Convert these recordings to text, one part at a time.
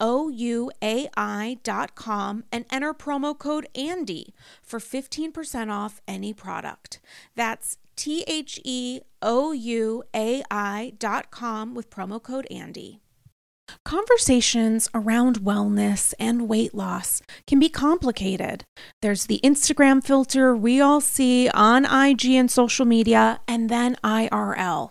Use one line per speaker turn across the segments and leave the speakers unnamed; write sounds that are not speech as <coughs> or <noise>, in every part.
ouai.com and enter promo code ANDY for 15% off any product. That's T H E O U A I.com with promo code ANDY. Conversations around wellness and weight loss can be complicated. There's the Instagram filter we all see on IG and social media, and then IRL.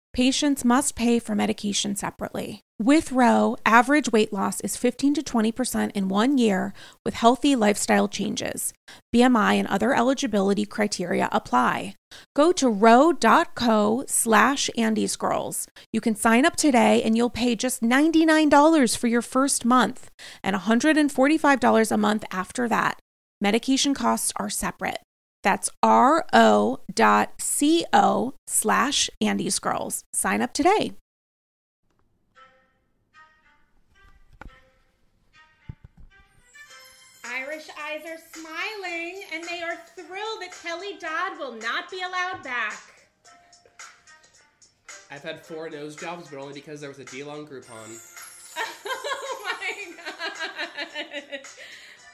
Patients must pay for medication separately. With Ro, average weight loss is 15 to 20% in one year with healthy lifestyle changes. BMI and other eligibility criteria apply. Go to ro.co slash andysgirls. You can sign up today and you'll pay just $99 for your first month and $145 a month after that. Medication costs are separate. That's ro.co slash andysgirls. Sign up today.
Irish eyes are smiling and they are thrilled that Kelly Dodd will not be allowed back.
I've had four nose jobs, but only because there was a deal on Groupon. <laughs>
Oh my god.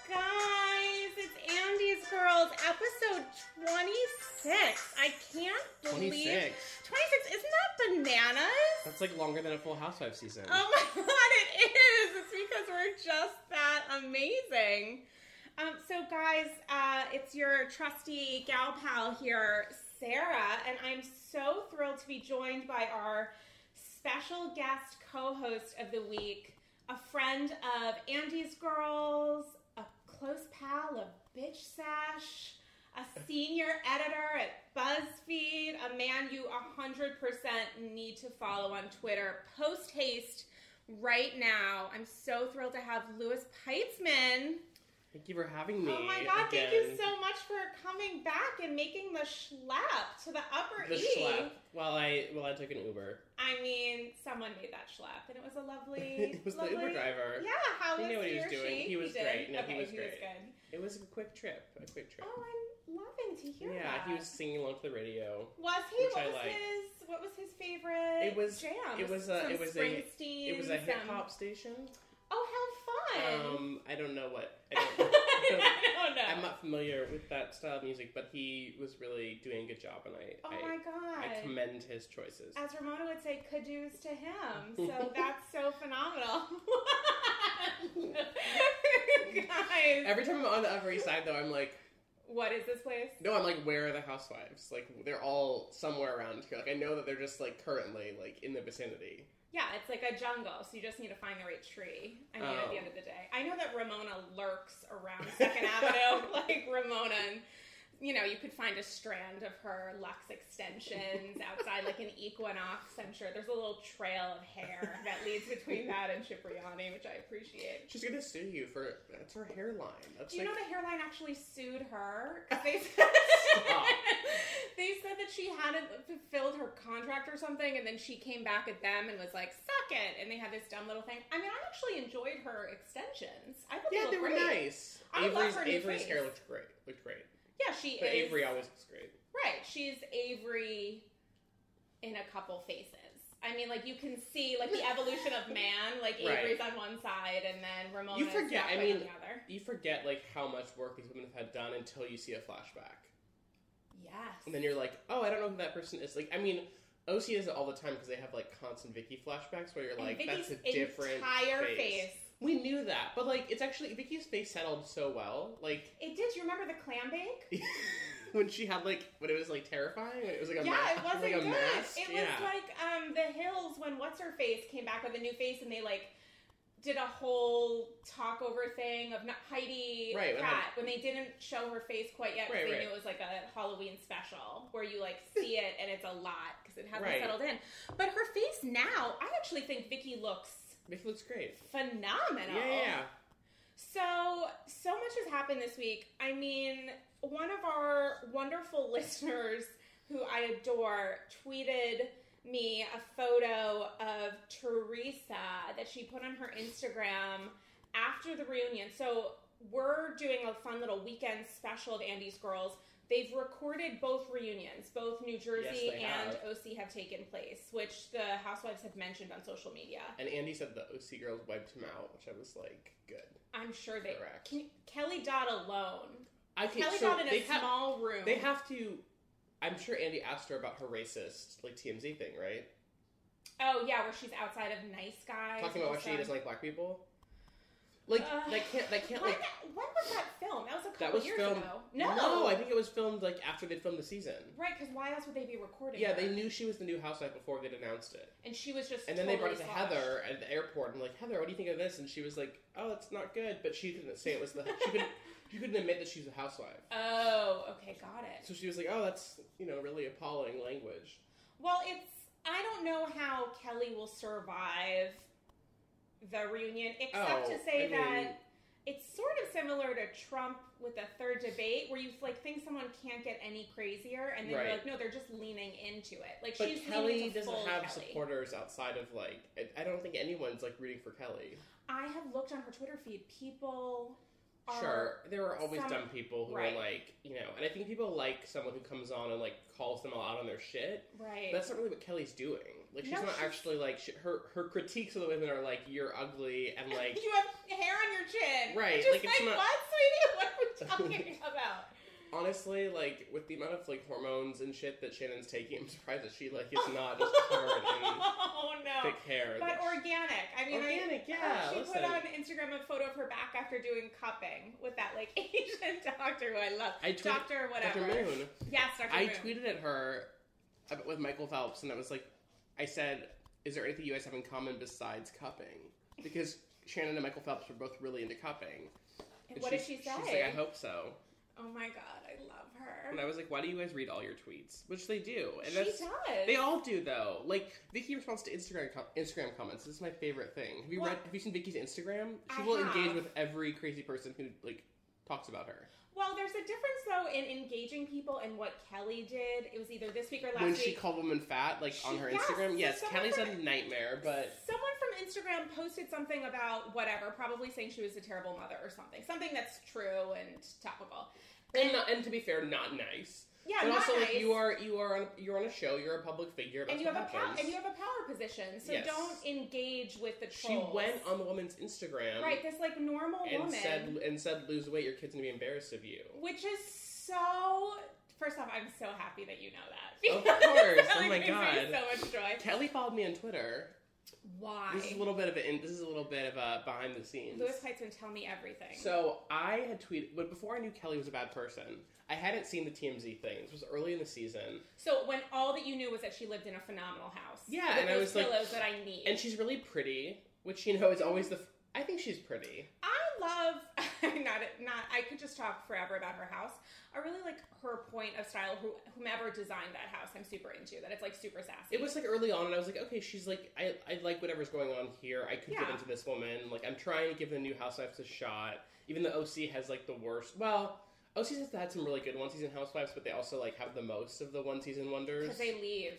Guys, it's Andy's Girls, episode 26. I can't believe
26.
26. Isn't that bananas?
That's like longer than a Full Housewives season.
Oh my <laughs> god, it is. It's because we're just that amazing. Um, so, guys, uh, it's your trusty gal pal here, Sarah, and I'm so thrilled to be joined by our special guest co host of the week, a friend of Andy's Girls, close pal of Bitch Sesh, a senior editor at BuzzFeed, a man you 100% need to follow on Twitter. Post haste right now. I'm so thrilled to have Louis Peitzman.
Thank you for having me.
Oh my god, thank you so much for coming back and making the schlep to the upper
The
E.
schlep. While I while I took an Uber.
I mean, someone made that schlep, and it was a lovely. <laughs>
It was the
lovely,
Uber driver.
Yeah, how
He
was
knew what he was
or
doing.
she?
He was
did?
great. No, he
okay,
was great.
good.
It was a quick trip. A quick trip.
Oh, I'm loving to hear that.
yeah,
that.
he was singing along to the radio.
Was he? What
I
was
like.
his? What
the
It was
jam?
it was a
Some
it was a it was a hip hop station.
Oh, how fun!
Um, I don't know what. I don't, <laughs>
I don't <laughs> know.
I'm not familiar with that style of music, but he was really doing a good job, and I
oh
I,
my god!
I commend his choices.
As Ramona would say, kudos to him. <laughs> So that's so phenomenal. Guys,
Every time I'm on the Upper East Side, though, I'm like,
what is this place?
no, I'm like, where are the housewives? Like, they're all somewhere around here. Like, I know that they're just like currently like in the vicinity.
Yeah, it's like a jungle, so you just need to find the right tree. I mean, at the
Oh.
end of the day, I know that Ramona lurks around Second Avenue, <laughs> like Ramona, and you know, you could find a strand of her Lux extensions outside, like an Equinox. I'm sure there's a little trail of hair that leads between that and Cipriani, which I appreciate.
She's gonna sue you for that's her hairline. That's
Do you
like,
know the hairline actually sued her? <laughs> They,
Stop. <laughs>
they said that she hadn't fulfilled her contract or something, and then she came back at them and was like, "Suck it!" And they had this dumb little thing. I mean, I actually enjoyed her extensions. I thought
yeah,
they,
they were
great.
nice.
I love
Avery's
her
Avery's
face.
hair looked great. Looked great.
Yeah, she
But
is.
Avery always looks great.
Right, she's Avery in a couple faces. I mean, like you can see like the evolution of man. Like
Right.
Avery's on one side, and then Ramona.
You forget, I
on
mean-
the other.
You forget like how much work these women have had done until you see a flashback,
Yes.
and then you're like, oh, I don't know who that person is. Like, I mean, OC does it all the time because they have like constant Vicki flashbacks where you're like, that's a different
entire
face.
face.
We knew that, but like, it's actually Vicki's face settled so well. Like <laughs>
It did. You remember the clam bake?
when she had like when it was like terrifying, it was like a
yeah,
ma-
it wasn't
like
good.
mask.
It
yeah.
was like um, the Hills when what's her face came back with a new face, and they like did a whole talk over thing of not Heidi
Right, when
Pratt when they didn't show her face quite yet.
Right,
they
right.
knew it was like a Halloween special where you like see it and it's a lot because it hasn't
Right.
settled in. But her face now, I actually think Vicki looks
Vicki looks great.
phenomenal.
Yeah, yeah.
So, so much has happened this week. I mean, one of our wonderful <laughs> listeners who I adore tweeted me a photo of Teresa that she put on her Instagram after the reunion. So, we're doing a fun little weekend special of Andy's Girls. They've recorded both reunions, both New Jersey
they
and. OC have taken place, which the housewives have mentioned on social media.
And Andy said the OC girls wiped him out, which I was like, good.
I'm sure they
Correct.
Can, Kelly Dodd alone.
I think
Kelly
so.
Dodd in
they
a
have
small room.
they have to. I'm sure Andy asked her about her racist like TMZ thing, right?
Oh yeah, where she's outside of Nice Guys.
Talking about why she doesn't like black people. Like
Uh,
that can't that can't
When,
like
when was that film? That was a couple
that was
years
filmed.
ago. No,
no, I think it was filmed like after they filmed the season.
right because why else would they be recording?
Yeah,
her?
they knew she was the new housewife before they'd announced it.
and she was just.
And then they brought it to
sloshed.
Heather at the airport and like, Heather, what do you think of this? And she was like, Oh, it's not good. But she couldn't say it was the she couldn't <laughs> she couldn't admit that she's a housewife.
Oh, okay, got it.
So she was like, Oh, that's you know really appalling language.
Well, it's. I don't know how Kelly will survive the reunion, except
Oh,
to say
I mean-
that it's sort of similar to Trump with the third debate, where you like think someone can't get any crazier, and then
Right.
you're like, no, they're just leaning into it. Like
But
she's
Kelly doesn't have
Kelly.
supporters outside of like I- I don't think anyone's like rooting for Kelly.
I have looked on her Twitter feed. People are
Sure, there are always
some-
dumb people who
right.
are like, you know, and I think people like someone who comes on and like calls them all out on their shit.
right.
But that's not really what Kelly's doing. Like, she's
No,
not
she's-
actually like she, her her critiques of the women are like, you're ugly and <laughs> like,
you have hair on your chin,
Right,
Just
like, it's not-
what, sweetie? <laughs> What are we talking <laughs> about?
honestly, like with the amount of like hormones and shit that Shannon's taking, I'm surprised that she like is not just covered in
oh no.
thick hair.
But organic. I mean,
Organic,
I,
yeah,
She
listen.
put on Instagram a photo of her back after doing cupping with that like Asian doctor who I love,
I tweet-
Doctor whatever.
Dr. Moon.
Yes, Doctor
I tweeted at her with Michael Phelps, and I was like, I said, "Is there anything you guys have in common besides cupping?" Because Shannon and Michael Phelps were both really into cupping.
And what did she say?
She's like, "I hope so."
Oh my god, I love her.
And I was like, "Why do you guys read all your tweets?" Which they do, and
she does.
they all do though. Like Vicki responds to Instagram com- Instagram comments. This is my favorite thing. Have you
Well-
read? Have you seen Vicki's Instagram? She
I
will engage with every crazy person who like talks about her.
Well, there's a difference though in engaging people and what Kelly did. It was either this week or last
when
week.
When she called women fat, like on her
yes,
Instagram. Yes, Kelly's
from-
a nightmare, but
Someone from Instagram posted something about whatever, probably saying she was a terrible mother or something. Something that's true and topical.
and, not, and to be fair, not nice.
Yeah,
but
not
also
nice.
like you are you are on, you're on a show. You're a public figure.
And you have
what
a power,
happens.
and you have a power position, so
Yes.
don't engage with the Trolls.
she went on the woman's Instagram
right this like normal
and
woman,
said and said lose weight. Your kid's gonna be embarrassed of you.
which is so. First off, I'm so happy that you know that.
Of <laughs> course. Oh my God.
so much joy.
Kelly followed me on Twitter.
Why?
This is a little bit of a this is a little bit of a behind the scenes.
Louis Peitzman, tell me everything.
So I had tweeted, but before I knew Kelly was a bad person, I hadn't seen the TMZ thing. This was early in the season,
So when all that you knew was that she lived in a phenomenal house.
Yeah, and I was like-
that I need.
and she's really pretty, which you know is always the. f- I think she's pretty.
I love <laughs> not not. I could just talk forever about her house. I really like her point of style. Who, whomever designed that house, I'm super into. That it's like super sassy.
It was like early on, and I was like, okay, she's like, I, I like whatever's going on here. I could get into this woman. Like, I'm trying to give the new Housewives a shot. Even though OC has like the worst. Well, OC has had some really good one season Housewives, but they also like have the most of the one season wonders.
because they leave.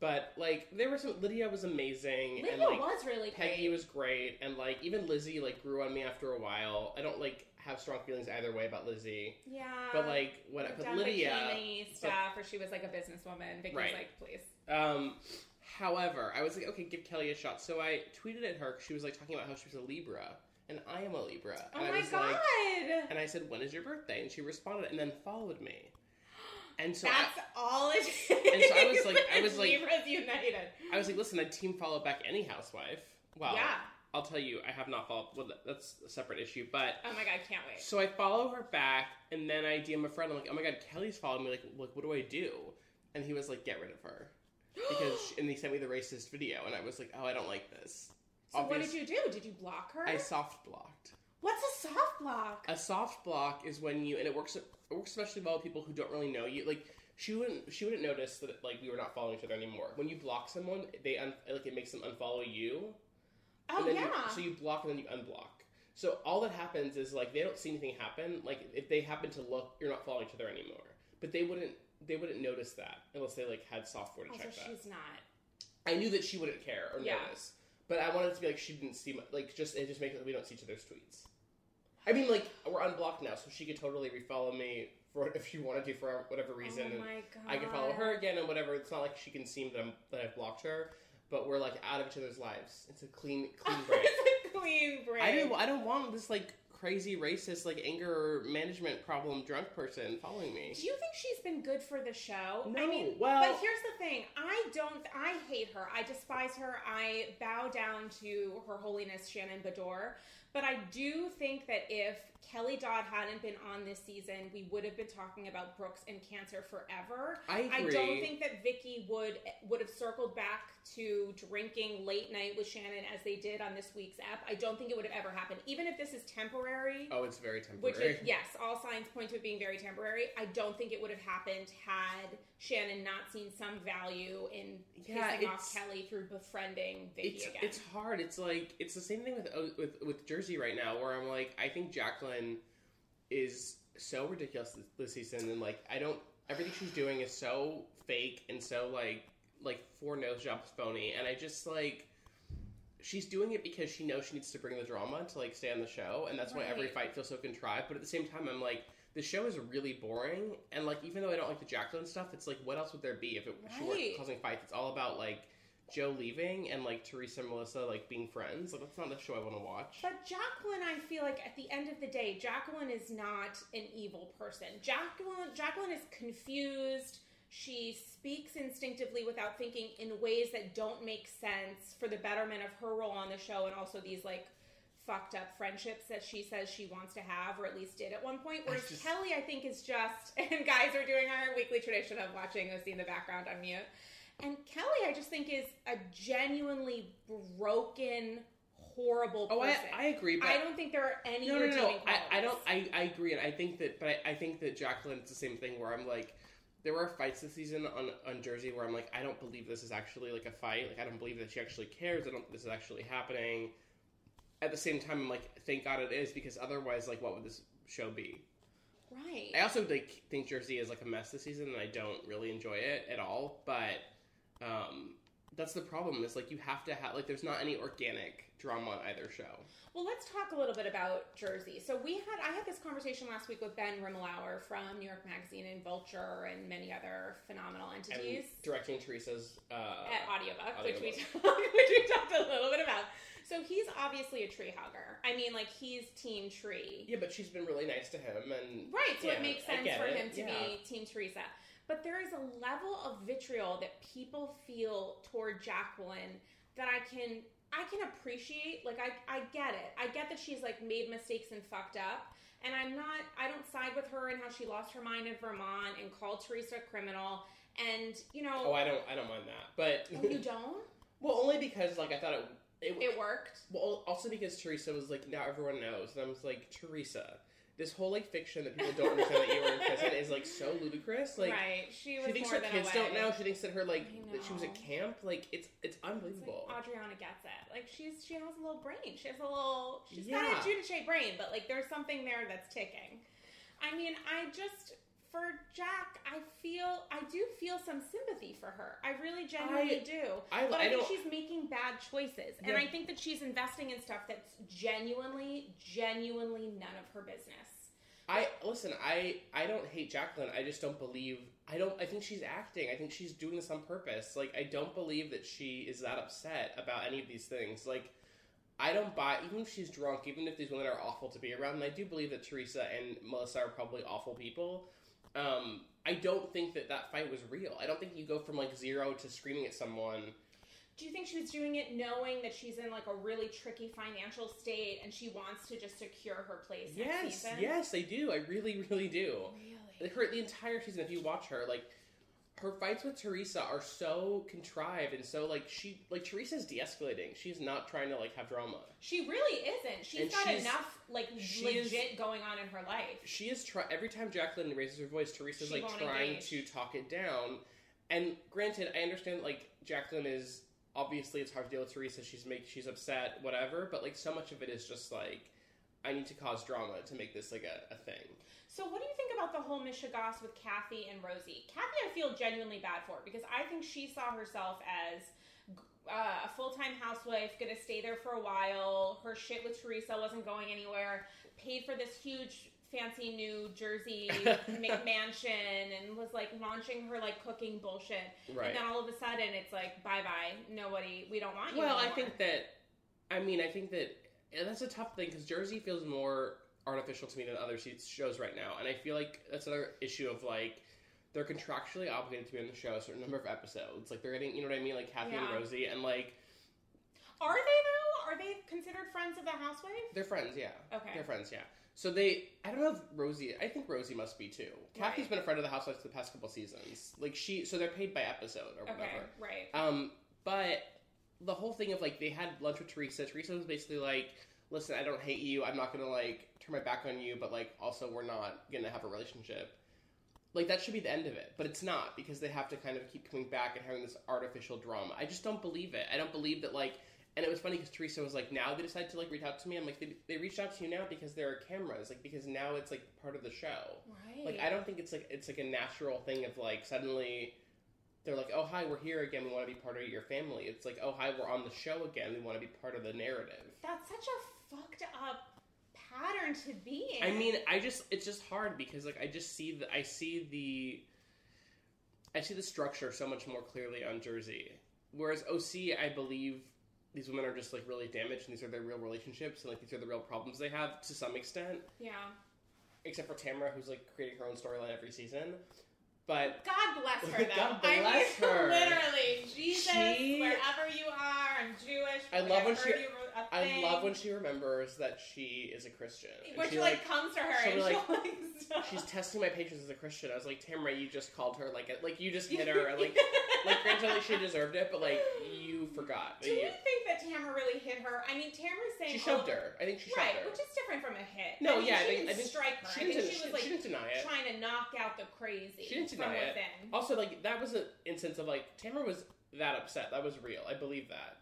But like, there were some. Lydia was amazing,
Lydia
and like
was really
Peggy
great.
was great, and like even Lizzie like grew on me after a while. I don't like have strong feelings either way about Lizzie,
yeah.
but like what?
They've
But Lydia,
stuff, or she was like a businesswoman. Vicki's
Right.
like, please.
Um, however, I was like, okay, give Kelly a shot. So I tweeted at her. She was like talking about how she was a Libra, and I am a Libra.
Oh
and I
my
was
god.
like, and I said, when is your birthday? And she responded, and then followed me. And so I,
That's all it is. <laughs>
And so I was like- I was like-
Libras United.
I was like, listen, I team follow back any housewife. Well,
yeah.
I'll tell you, I have not followed. Well, that's a separate issue, but.
Oh my god, can't wait.
So I follow her back, and then I DM a friend. I'm like, "Oh my god, Kelly's following me. Like, like, what do I do?" And he was like, "Get rid of her," because <gasps> and he sent me the racist video, and I was like, "Oh, I don't like this."
So what did you do? Did you block her?
I soft blocked.
What's a soft block?
A soft block is when you, and it works. It works especially well with people who don't really know you. Like she wouldn't, she wouldn't notice that like we were not following each other anymore. When you block someone, they un, like it makes them unfollow you.
Oh yeah.
You, so you block and then you unblock. So all that happens is like they don't see anything happen. Like if they happen to look, you're not following each other anymore. But they wouldn't they wouldn't notice that unless they like had software to
also,
check that.
she's not.
I knew that she wouldn't care or
Yeah.
notice, but I wanted it to be like she didn't see my, like just it just makes it that we don't see each other's tweets. I mean, like we're unblocked now, so she could totally refollow me for <laughs> if she wanted to for whatever reason.
oh my god.
I can follow her again and whatever. It's not like she can see that I'm that I've blocked her, but we're like out of each other's lives. It's a clean clean <laughs> break.
it's a clean break.
I didn't. I don't want this like crazy racist like anger management problem drunk person following me.
Do you think she's been good for the show?
No,
I mean,
well-
but here's the thing: I don't. I hate her. I despise her. I bow down to Her Holiness Shannon Beador. But I do think that if Kelly Dodd hadn't been on this season, we would have been talking about Brooks and cancer forever.
I
I don't think that Vicki would would have circled back to drinking late night with Shannon as they did on this week's app. I don't think it would have ever happened. Even if this is temporary,
Oh, it's very temporary.
which is yes, all signs point to it being very temporary. I don't think it would have happened had Shannon not seen some value in
Yeah,
pissing off Kelly through befriending Vicki
it's
again.
it's hard. It's like it's the same thing with with with Jersey right now, where I'm like, I think Jacqueline is so ridiculous this, season, and like I don't everything she's doing is so fake and so like like four nose jobs phony, and I just like. She's doing it because she knows she needs to bring the drama to like stay on the show, and that's why every fight feels so contrived. But at the same time, I'm like, the show is really boring, and like even though I don't like the Jacqueline stuff, it's like what else would there be if it she weren't causing fights? It's all about like Joe leaving and like Teresa and Melissa like being friends. Like that's not the show I want to watch.
But Jacqueline, I feel like at the end of the day, Jacqueline is not an evil person. Jacqueline, Jacqueline is confused. She speaks instinctively without thinking in ways that don't make sense for the betterment of her role on the show and also these like fucked up friendships that she says she wants to have or at least did at one point. Whereas
just-
Kelly, I think, is just <laughs> and guys are doing our weekly tradition of watching OC in the background on mute. And Kelly, I just think is a genuinely broken, horrible
Oh, I,
person.
I agree, but
I don't think there are any
no, no, no, no. I, I don't. I, I agree, and I think that, but I, I think that Jacqueline it's the same thing where I'm like, there were fights this season on on Jersey where I'm like, I don't believe this is actually like a fight. Like I don't believe that she actually cares. I don't. think This is actually happening. At the same time, I'm like, thank God it is because otherwise, like, what would this show be?
Right.
I also like think Jersey is like a mess this season, and I don't really enjoy it at all. But um, that's the problem. Is like you have to have like there's not any organic drama on either show.
Well, let's talk a little bit about Jersey. So we had I had this conversation last week with Ben Rimalower from New York Magazine and Vulture and many other phenomenal
And
entities
directing Teresa's uh,
at Audiobook, which we
Audiobook.
talked, <laughs> which we talked a little bit about. So he's obviously a tree hugger. I mean, like he's Team Tree.
yeah, but she's been really nice to him and
Right, so
Yeah,
it makes sense for
it,
him to
yeah.
be Team Teresa. But there is a level of vitriol that people feel toward Jacqueline that I can I can appreciate. Like I I get it. I get that she's like made mistakes and fucked up. And I'm not I don't side with her in how she lost her mind in Vermont and called Teresa a criminal. And you know
Oh, I don't I don't mind that. But <laughs>
Oh, you don't?
well, only because like I thought it it,
It worked.
well also because Teresa was like now everyone knows and I was like Teresa, this whole like fiction that people don't understand that you were in <laughs> prison is like so ludicrous. Like
right. She was
she thinks
more
her
than
kids don't know. She thinks that her like that she was at camp. Like it's it's
It's like
unbelievable.
Adriana gets it. Like she's she has a little brain. She has a little she's
Yeah.
got a Giudice brain, but like there's something there that's ticking. I mean, I just for Jack, I feel I do feel some sympathy for her. I really genuinely
I-
do.
I-
but I,
I
think she's making bad choices, and I think that she's investing in stuff that's genuinely, genuinely none of her business.
I listen. I I don't hate Jacqueline. I just don't believe. I don't. I think she's acting. I think she's doing this on purpose. Like I don't believe that she is that upset about any of these things. Like I don't buy. Even if she's drunk, even if these women are awful to be around, and I do believe that Teresa and Melissa are probably awful people. Um, I don't think that that fight was real. I don't think you go from like zero to screaming at someone.
Do you think she was doing it knowing that she's in like a really tricky financial state and she wants to just secure her place
Yes, yes, I do. I really, really do.
Really?
her the entire season if you watch her like her fights with Teresa are so contrived and so like she like Teresa's de-escalating she's not trying to like have drama
She really isn't. She's
And
got
she's-
enough like legit going on in her life.
she is try every time Jacqueline raises her voice Teresa's
She
like trying
engage.
to talk it down and granted I understand like Jacqueline is obviously it's hard to deal with Teresa she's make she's upset whatever but like so much of it is just like I need to cause drama to make this like a, a thing
So what do you think about the whole mishegas with Kathy and Rosie? Kathy, I feel genuinely bad for because I think she saw herself as uh, a full time housewife, gonna stay there for a while. Her shit with Teresa wasn't going anywhere. Paid for this huge fancy New Jersey <laughs> McMansion and was like launching her like cooking bullshit.
right
And then all of a sudden it's like bye bye, nobody, we don't want you.
Well, I think that, I mean, I think that and that's a tough thing because Jersey feels more artificial to me than other shows right now, and I feel like that's another issue of like they're contractually obligated to be on the show a certain number of episodes. Like they're getting, you know what I mean, like Kathy
Yeah.
and Rosie, and like
are they though? Are they considered friends of the housewife?
they're friends, yeah,
Okay.
they're friends, yeah. So they, I don't know if Rosie, I think Rosie must be too. Kathy's
Right.
been a friend of the Housewives for the past couple seasons. Like she, so they're paid by episode or
Okay,
whatever.
right.
Um, but the whole thing of like they had lunch with Teresa. Teresa was basically like, "Listen, I don't hate you. I'm not gonna like turn my back on you, but like also we're not gonna have a relationship." Like that should be the end of it, but it's not because they have to kind of keep coming back and having this artificial drama. I just don't believe it. I don't believe that like. And it was funny because Teresa was like, "Now they decided to like reach out to me." I'm like, "They, they reached out to you now because there are cameras, like because now it's like part of the show."
Right.
Like I don't think it's like it's like a natural thing of like suddenly they're like, oh hi, we're here again. We want to be part of your family. It's like, oh hi, we're on the show again. We want to be part of the narrative.
That's such a fucked up pattern to be in.
I mean, I just it's just hard because like I just see the I see the I see the structure so much more clearly on Jersey. Whereas OC, I believe these women are just like really damaged and these are their real relationships and like these are the real problems they have to some extent.
yeah.
Except for Tamara, who's like creating her own storyline every season. But
God bless her, <laughs> though.
God
I
bless
mean, <laughs>
her.
literally, Jesus,
She-
wherever you are, I'm Jewish.
I love when she-
heard you wrote a
I love when she remembers that she is a Christian. And
when
she,
she like, comes to her and like stop. <laughs>
she's testing my patience as a Christian. I was like, Tamara, you just called her like a, like you just hit her like like granted like she deserved it, but like forgot.
Do you think that Tamara really hit her? I mean, Tamara's saying
She shoved
oh,
her. I think she shoved
right,
her.
which is different from a hit.
no,
I mean,
yeah,
she
I think
didn't
I think
strike her.
She didn't,
think she was like
she didn't deny it.
trying to knock out the crazy
She didn't deny it.
within.
Also, like that was an instance of like Tamara was that upset. That was real. I believe that.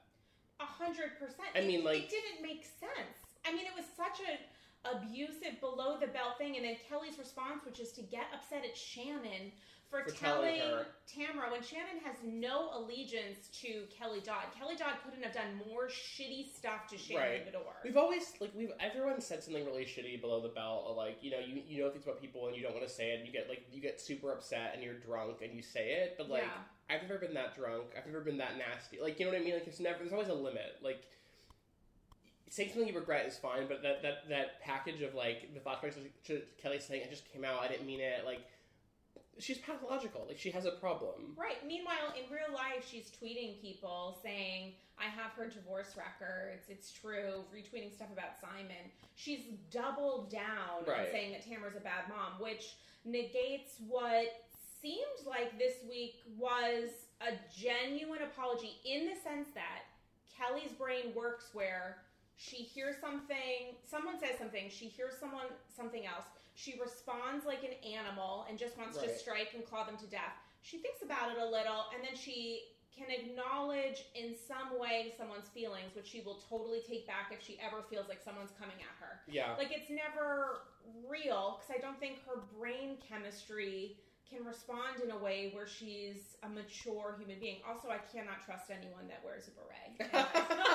A hundred percent.
I mean, like-
it didn't make sense. I mean, it was such a abusive, below the belt thing, and then Kelly's response, which is to get upset at Shannon for,
For telling her.
Tamara when Shannon has no allegiance to Kelly Dodd. Kelly Dodd couldn't have done more shitty stuff to Shannon
Right.
Beador.
We've always like we've everyone said something really shitty below the belt, like you know you you know things about people and you don't want to say it. And you get like you get super upset and you're drunk and you say it, but like
Yeah.
I've never been that drunk. I've never been that nasty. Like you know what I mean? Like there's never there's always a limit. Like saying something you regret is fine, but that that that package of like the flashbacks to to Kelly saying I just came out, I didn't mean it. Like she's pathological. Like she has a problem.
Right. Meanwhile, in real life, she's tweeting people saying, I have her divorce records. It's true. Retweeting stuff about Simon. She's doubled down
Right.
on saying that Tamara's a bad mom, which negates what seemed like this week was a genuine apology in the sense that Kelly's brain works where she hears something, someone says something, she hears someone something else. She responds like an animal and just wants to strike and claw them to death. She thinks about it a little and then she can acknowledge in some way someone's feelings, which she will totally take back if she ever feels like someone's coming at her.
Yeah.
Like it's never real because I don't think her brain chemistry can respond in a way where she's a mature human being. Also, I cannot trust anyone that wears a beret. <laughs>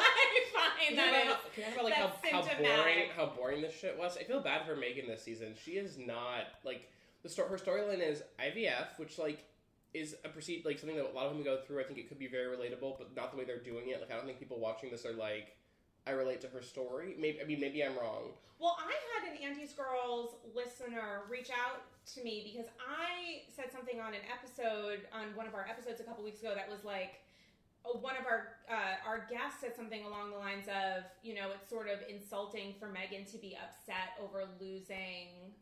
<laughs> I find that
talk
is.
about- can you talk about like how, how boring how boring this shit was? I feel bad for Megan this season. She is not like the sto- her storyline is IVF, which like is a proceed like something that a lot of them go through. I think it could be very relatable, but not the way they're doing it. Like I don't think people watching this are like I relate to her story. Maybe I mean maybe I'm wrong.
Well, I had an Andy's Girls listener reach out to me because I said something on an episode on one of our episodes a couple weeks ago that was like one of our uh, our guests said something along the lines of you know it's sort of insulting for Megan to be upset over losing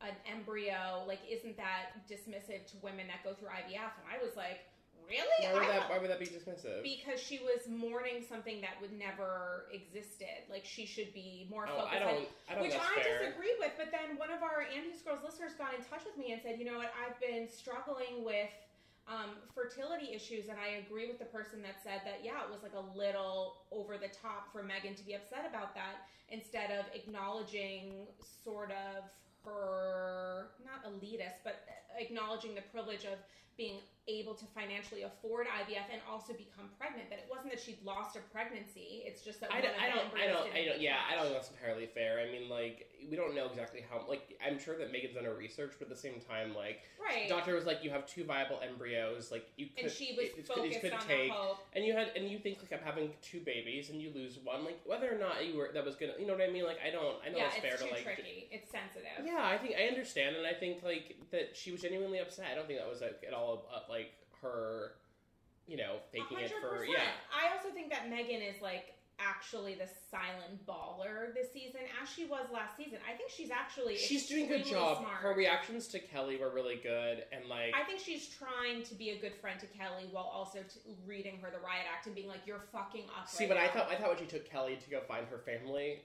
an embryo. Like isn't that dismissive to women that go through IVF and I was like really?
Why would that why would that be dismissive?
because she was mourning something that would never existed. Like she should be more
oh,
focused
I don't I don't
which I
fair.
disagreed with, but then one of our Andy's Girls listeners got in touch with me and said, you know what, I've been struggling with um, fertility issues, and I agree with the person that said that, yeah, it was like a little over the top for Megan to be upset about that instead of acknowledging sort of her, not elitist, but acknowledging the privilege of being able to financially afford IVF and also become pregnant. That it wasn't that she'd lost a pregnancy; it's just that
I don't, I don't, I don't, I don't, yeah, I don't think that's entirely fair. I mean, like, we don't know exactly how, like, I'm sure that Megan's done her research, but at the same time, like,
Right.
doctor was like, you have two viable embryos, like, you could,
and she was
it-
focused
it could
on
take,
the hope.
and you had, and you think, like, I'm having two babies, and you lose one, like, whether or not you were, that was gonna, you know what I mean? Like, I don't, I know
Yeah,
it's fair to, like,
tricky. It's sensitive.
yeah, I think, I understand, and I think, like, that she was genuinely upset. I don't think that was, like, at all, uh, like, her, you know, faking it for, yeah.
I also think that Megan is like actually the silent baller this season, as she was last season. I think she's actually
She's doing a good job.
Smart.
Her reactions to Kelly were really good, and, like,
I think she's trying to be a good friend to Kelly while also t- reading her the riot act and being like, "You're fucking up."
See,
right
but I thought I thought when she took Kelly to go find her family,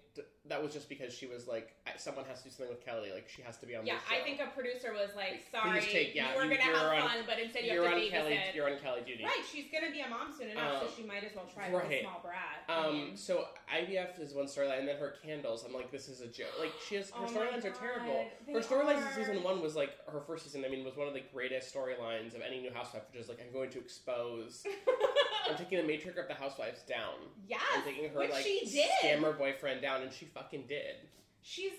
that was just because she was like, someone has to do something with Kelly. Like she has to be on.
Yeah, I think a producer was like, "Sorry,
take- yeah,
you were
you-
gonna have
on-
fun, but instead you
you're
have
on
to
Kelly. You're on Kelly duty.
Right, she's gonna be a mom soon enough,
Um,
so she might as well try with a small brat. I
Um. So IVF is one storyline, and then her candles. I'm like, this is a joke. Like she has her
Oh
storylines are terrible.
they
Her storylines in season one was like her first season. I mean, was one of the greatest storylines of any new housewife, which is like I'm going to expose. <laughs> I'm taking the matriarch of the housewives down.
yes,
I'm taking her like
she did.
scammer boyfriend down, and she fucking did.
She's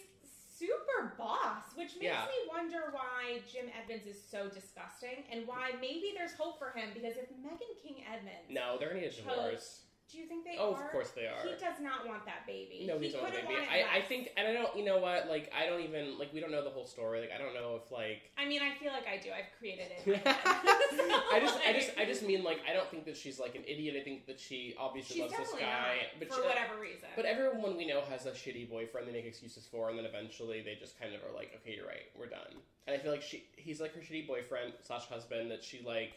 super boss, which makes
Yeah.
me wonder why Jim Edmonds is so disgusting and why maybe there's hope for him because if Megan King Edmonds,
No, they're gonna get a divorce.
Do you think they
Oh,
are?
of course they are.
He does not want that baby.
No,
he
not a
couldn't
baby. I, I think, and I don't, you know what? Like, I don't even like. We don't know the whole story. Like, I don't know if like.
I mean, I feel like I do. I've created it. <laughs> head. <laughs>
I just, I just, I just mean like, I don't think that she's like an idiot. I think that she obviously
She's
loves this guy,
not,
but
for
she, uh,
whatever reason.
But everyone we know has a shitty boyfriend they make excuses for, and then eventually they just kind of are like, okay, you're right, we're done. And I feel like she, he's like her shitty boyfriend slash husband that she like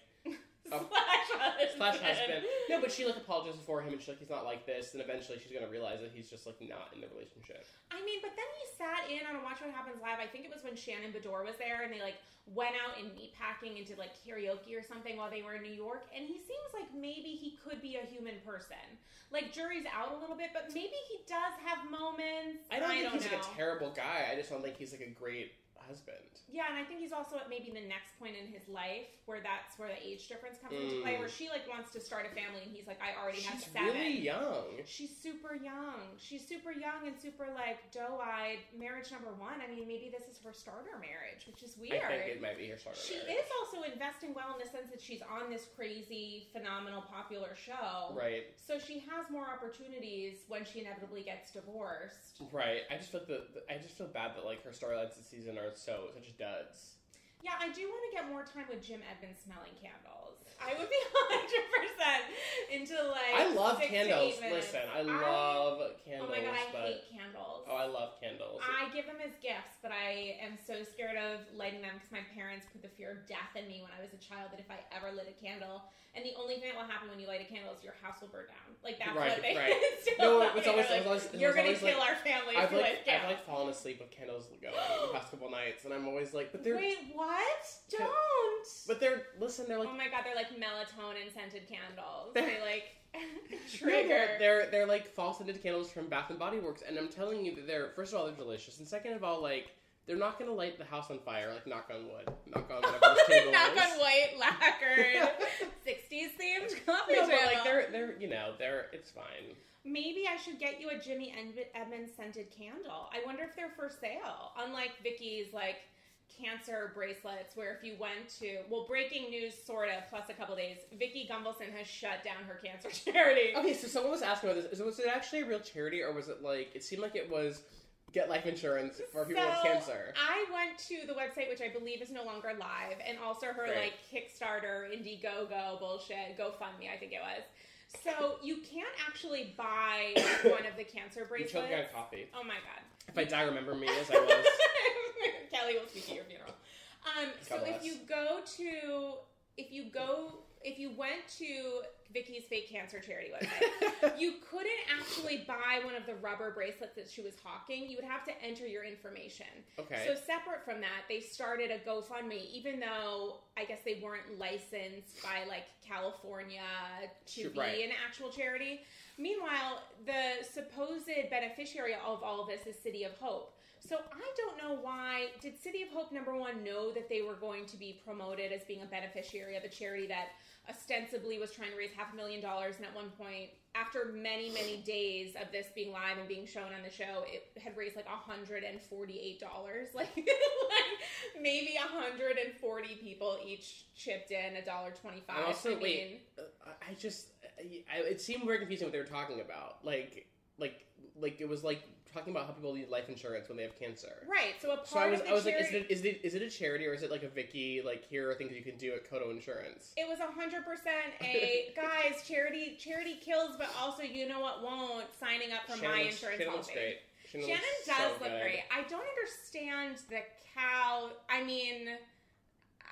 slash <laughs> husband.
slash husband. No, but she like apologizes for him, and she's like, he's not like this. And eventually she's gonna realize that he's just like not in the relationship.
I mean, but then he sat in on a Watch What Happens Live. I think it was when Shannon Beador was there, and they like went out in meat packing and did like karaoke or something while they were in New York. And he seems like maybe he could be a human person. Like jury's out a little bit, but maybe he does have moments.
I don't think he's
know.
like a terrible guy. I just don't think he's like a great husband.
Yeah, and I think he's also at maybe the next point in his life where that's where the age difference comes into play.
Mm.
Where she like wants to start a family, and he's like, I already have
She's
seven.
really young.
She's super young. She's super young and super like doe-eyed. Marriage number one. I mean, maybe this is her starter marriage, which is weird.
I think it might be her starter.
She
marriage.
is also investing well in the sense that she's on this crazy, phenomenal, popular show.
right.
So she has more opportunities when she inevitably gets divorced.
Right. I just feel the, the I just feel bad that like her storylines this season are so such duds.
Yeah, I do want to get more time with Jim Edmonds smelling candles. I would be <laughs> 100% into like.
I love candles. Listen, I love candles, Oh
my god, I
but
hate candles.
oh, I love candles.
I give them as gifts, but I am so scared of lighting them because my parents put the fear of death in me when I was a child that if I ever lit a candle, and the only thing that will happen when you light a candle is your house will burn down. Like that's
Right,
what they
right. <laughs> No, it's always-
They're
always-
you're gonna
always
kill
like-
our family
I've like. I've like fallen asleep with candles going the <gasps> past couple nights, and I'm always like, but they're
Wait, what? Don't.
but they're listen, they're like
oh my god, they're like melatonin scented candles.
They're-
they like <laughs>
No,
trigger.
they're, they're they're like false scented candles from Bath and Body Works, and I'm telling you that they're first of all they're delicious, and second of all like they're not gonna light the house on fire. Like knock on wood, knock on whatever this <laughs> table
Knock
is.
on white lacquered, <laughs> '60s themed coffee
No, but
table.
like they're they're you know they're it's fine.
Maybe I should get you a Jimmy Ed- Edmonds scented candle. I wonder if they're for sale. Unlike Vicky's like cancer bracelets, where if you went to well, breaking news sort of plus a couple days, Vicki Gunvalson has shut down her cancer <laughs> charity.
Okay, so someone was asking about this. Was it actually a real charity, or was it like it seemed like it was get life insurance for people with cancer?
I went to the website, which I believe is no longer live, and also her
Great.
like Kickstarter, Indiegogo bullshit, GoFundMe, I think it was. So you can't actually buy <coughs> one of the cancer
I'm choking on
bracelets.
coffee.
Oh my god.
If I die, remember me as I <laughs> was.
Kelly will speak at your funeral. Um, so if you go to, if you go, if you went to Vicki's fake cancer charity website, <laughs> you couldn't actually buy one of the rubber bracelets that she was hawking. You would have to enter your information.
Okay.
So separate from that, they started a GoFundMe, even though I guess they weren't licensed by like California to
Sure,
be
right.
an actual charity. Meanwhile, the supposed beneficiary of all of this is City of Hope. So I don't know why. Did City of Hope number one know that they were going to be promoted as being a beneficiary of a charity that ostensibly was trying to raise half a million dollars, and at one point, after many many days of this being live and being shown on the show, it had raised like hundred and forty eight dollars. Like, <laughs> like maybe hundred and forty people each chipped in a dollar twenty five.
And also,
I mean,
wait, uh, I just, I, it seemed very confusing what they were talking about. Like, like, like it was like talking about how people need life insurance when they have cancer.
right? So a part
So I was,
of the
I was
charity,
like, is it, is it, is it a charity or is it like a Vicki? Like, here are things you can do at Coto Insurance.
It was hundred percent a <laughs> guys charity. Charity kills, but also you know what won't signing up for
Shannon
my
looks-
insurance
Shannon looks great. Shannon,
Shannon
looks
does
so
look
good.
great. I don't understand the cow. I mean,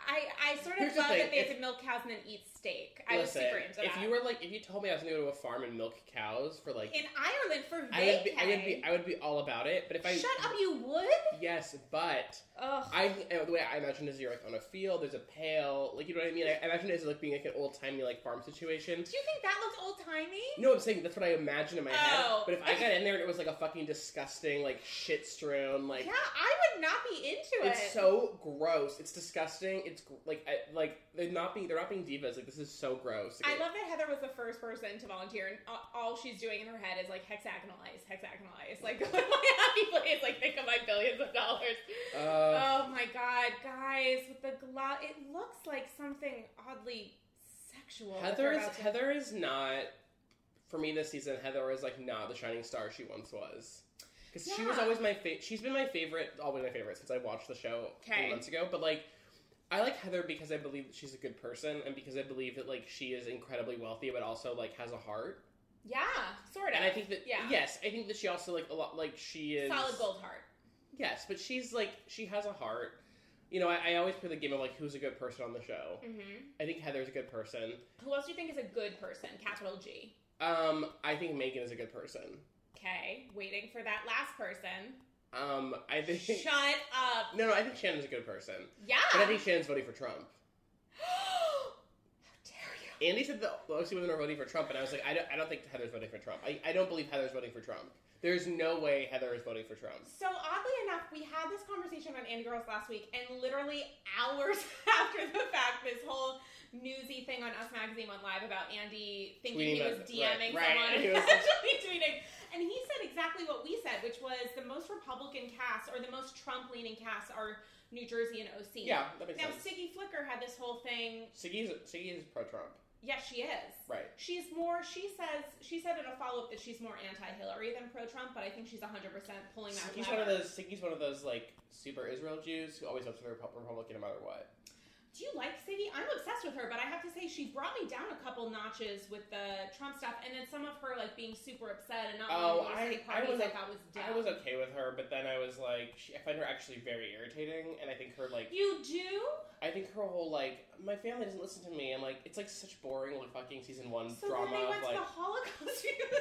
I I sort of
Here's
love that they have
if-
to milk cows and then eat steak. I was super into
if you were like, if you told me I was going to go to a farm and milk cows for like,
in Ireland for
I would be, I would be, I would be all about it. But if I
Shut up, you would.
yes, but
Ugh.
I uh, the way I imagine is you're like on a field. There's a pail, like you know what I mean. I, imagine it's like being like an old timey like farm situation.
Do you think that looks old timey?
No, I'm saying that's what I imagine in my head.
Oh.
But if I got in there and it was like a fucking disgusting, like shit strewn, like
Yeah, I would not be into
it's
it.
It's so gross. It's disgusting. It's like I, like they're not being they're not being divas. Like this is so gross.
I love that Heather was the first person to volunteer, and all she's doing in her head is like hexagonal ice, hexagonal ice. Like, go to my happy place. Like, think of my billions of dollars.
Uh,
oh my god, guys, with the glove, it looks like something oddly sexual.
Heather is
to-
Heather is not for me this season. Heather is like not the shining star she once was. Because she was always my favorite. she's been my favorite, always my favorite since I watched the show
Okay.
months ago. But like, I like Heather because I believe that she's a good person and because I believe that like she is incredibly wealthy, but also like has a heart.
Yeah, sort of.
And I think that
Yeah.
yes, I think that she also like a lot like she is
solid gold heart.
Yes, but she's like she has a heart. You know, I, I always play the game of like who's a good person on the show.
hmm
I think Heather's a good person.
Who else do you think is a good person? Capital G.
Um, I think Megan is a good person.
Okay, waiting for that last person.
Um, I think
Shut up.
no, no, I think Shannon's a good person,
Yeah.
but I think Shannon's voting for Trump. <gasps>
How dare you?
Andy said that most women are voting for Trump, and I was like, I don't, I don't think Heather's voting for Trump. I, I don't believe Heather's voting for Trump. There's no way Heather is voting for Trump.
So oddly enough, we had this conversation on Andy Girls last week, and literally hours <laughs> after the fact, this whole newsy thing on Us Magazine went live about Andy thinking
Tweeting
he was DMing
right,
someone
right. <laughs> He
and
was-
actually tweeting. And he said exactly what we said, which was the most Republican cast or the most Trump-leaning cast are New Jersey and OC.
Yeah, that makes
Now
sense.
Siggy Flicker had this whole thing.
Siggy's, Siggy is pro-Trump.
Yes, she is.
Right.
She's more. She says she said in a follow up that she's more anti-Hillary than pro-Trump, but I think she's 100 percent pulling that.
Siggy's one of those. Siggy's one of those like super Israel Jews who always votes for the Republican no matter what.
Do you like Siggy? I'm obsessed with her, but I have to say she brought me down a couple notches with the Trump stuff, and then some of her like being super upset and not
Oh,
wanting to go to
I- I was
I
o-
thought was.
I was okay with her, but then I was like, she, I find her actually very irritating, and I think her like,
You do?
I think her whole like, my family doesn't listen to me, and like, it's like such boring like fucking season one
So
drama
then they went
of like.
to the Holocaust <laughs> Museum.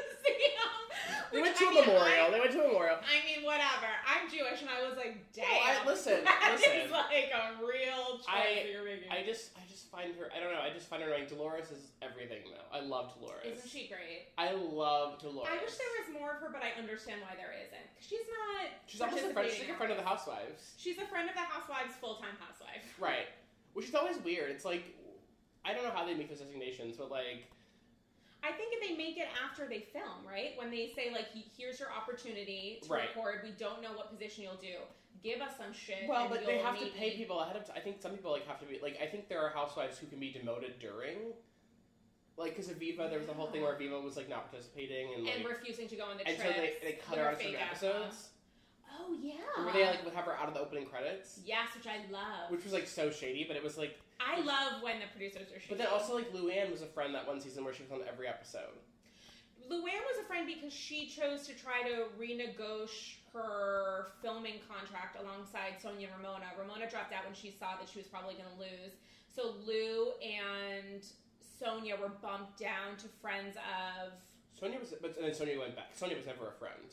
They went to
I
a
mean,
memorial.
I-
They went to a memorial.
I mean, whatever. I'm Jewish, and I was like, damn.
I- listen, <laughs>
that
listen.
is like a real choice
I-
you're making.
I just, I just find her. I don't know. I just find her annoying. Dolores is everything though. I love Dolores.
Isn't she great?
I love Dolores.
I wish there was more of her, but I understand why there isn't. She's not.
She's almost a friend. She's like a friend of the Housewives.
She's a friend of the housewives, full time housewife.
Right. Which is always weird. It's like, I don't know how they make those designations, but like,
I think if they make it after they film, right? When they say like, "Here's your opportunity to
Right.
record. We don't know what position you'll do. Give us some shit."
well, but they have to pay people ahead of time. I think some people like have to be like. I think there are housewives who can be demoted during. Like, because Aviva, there was the whole thing where Aviva was like not participating and like,
and refusing to go on the
and
trips.
so they they cut her out of certain episodes.
Oh yeah.
Where they like would have her out of the opening credits,
Yes, which I love.
which was like so shady, but it was like.
I love when the producers are. Shady.
But then also like Luann was a friend that one season where she was on every episode.
Luann was a friend because she chose to try to renegotiate her filming contract alongside Sonja and Ramona. Ramona dropped out when she saw that she was probably going to lose. So Lou and Sonja were bumped down to friends of
Sonja was, but then Sonja went back. Sonja was never a friend.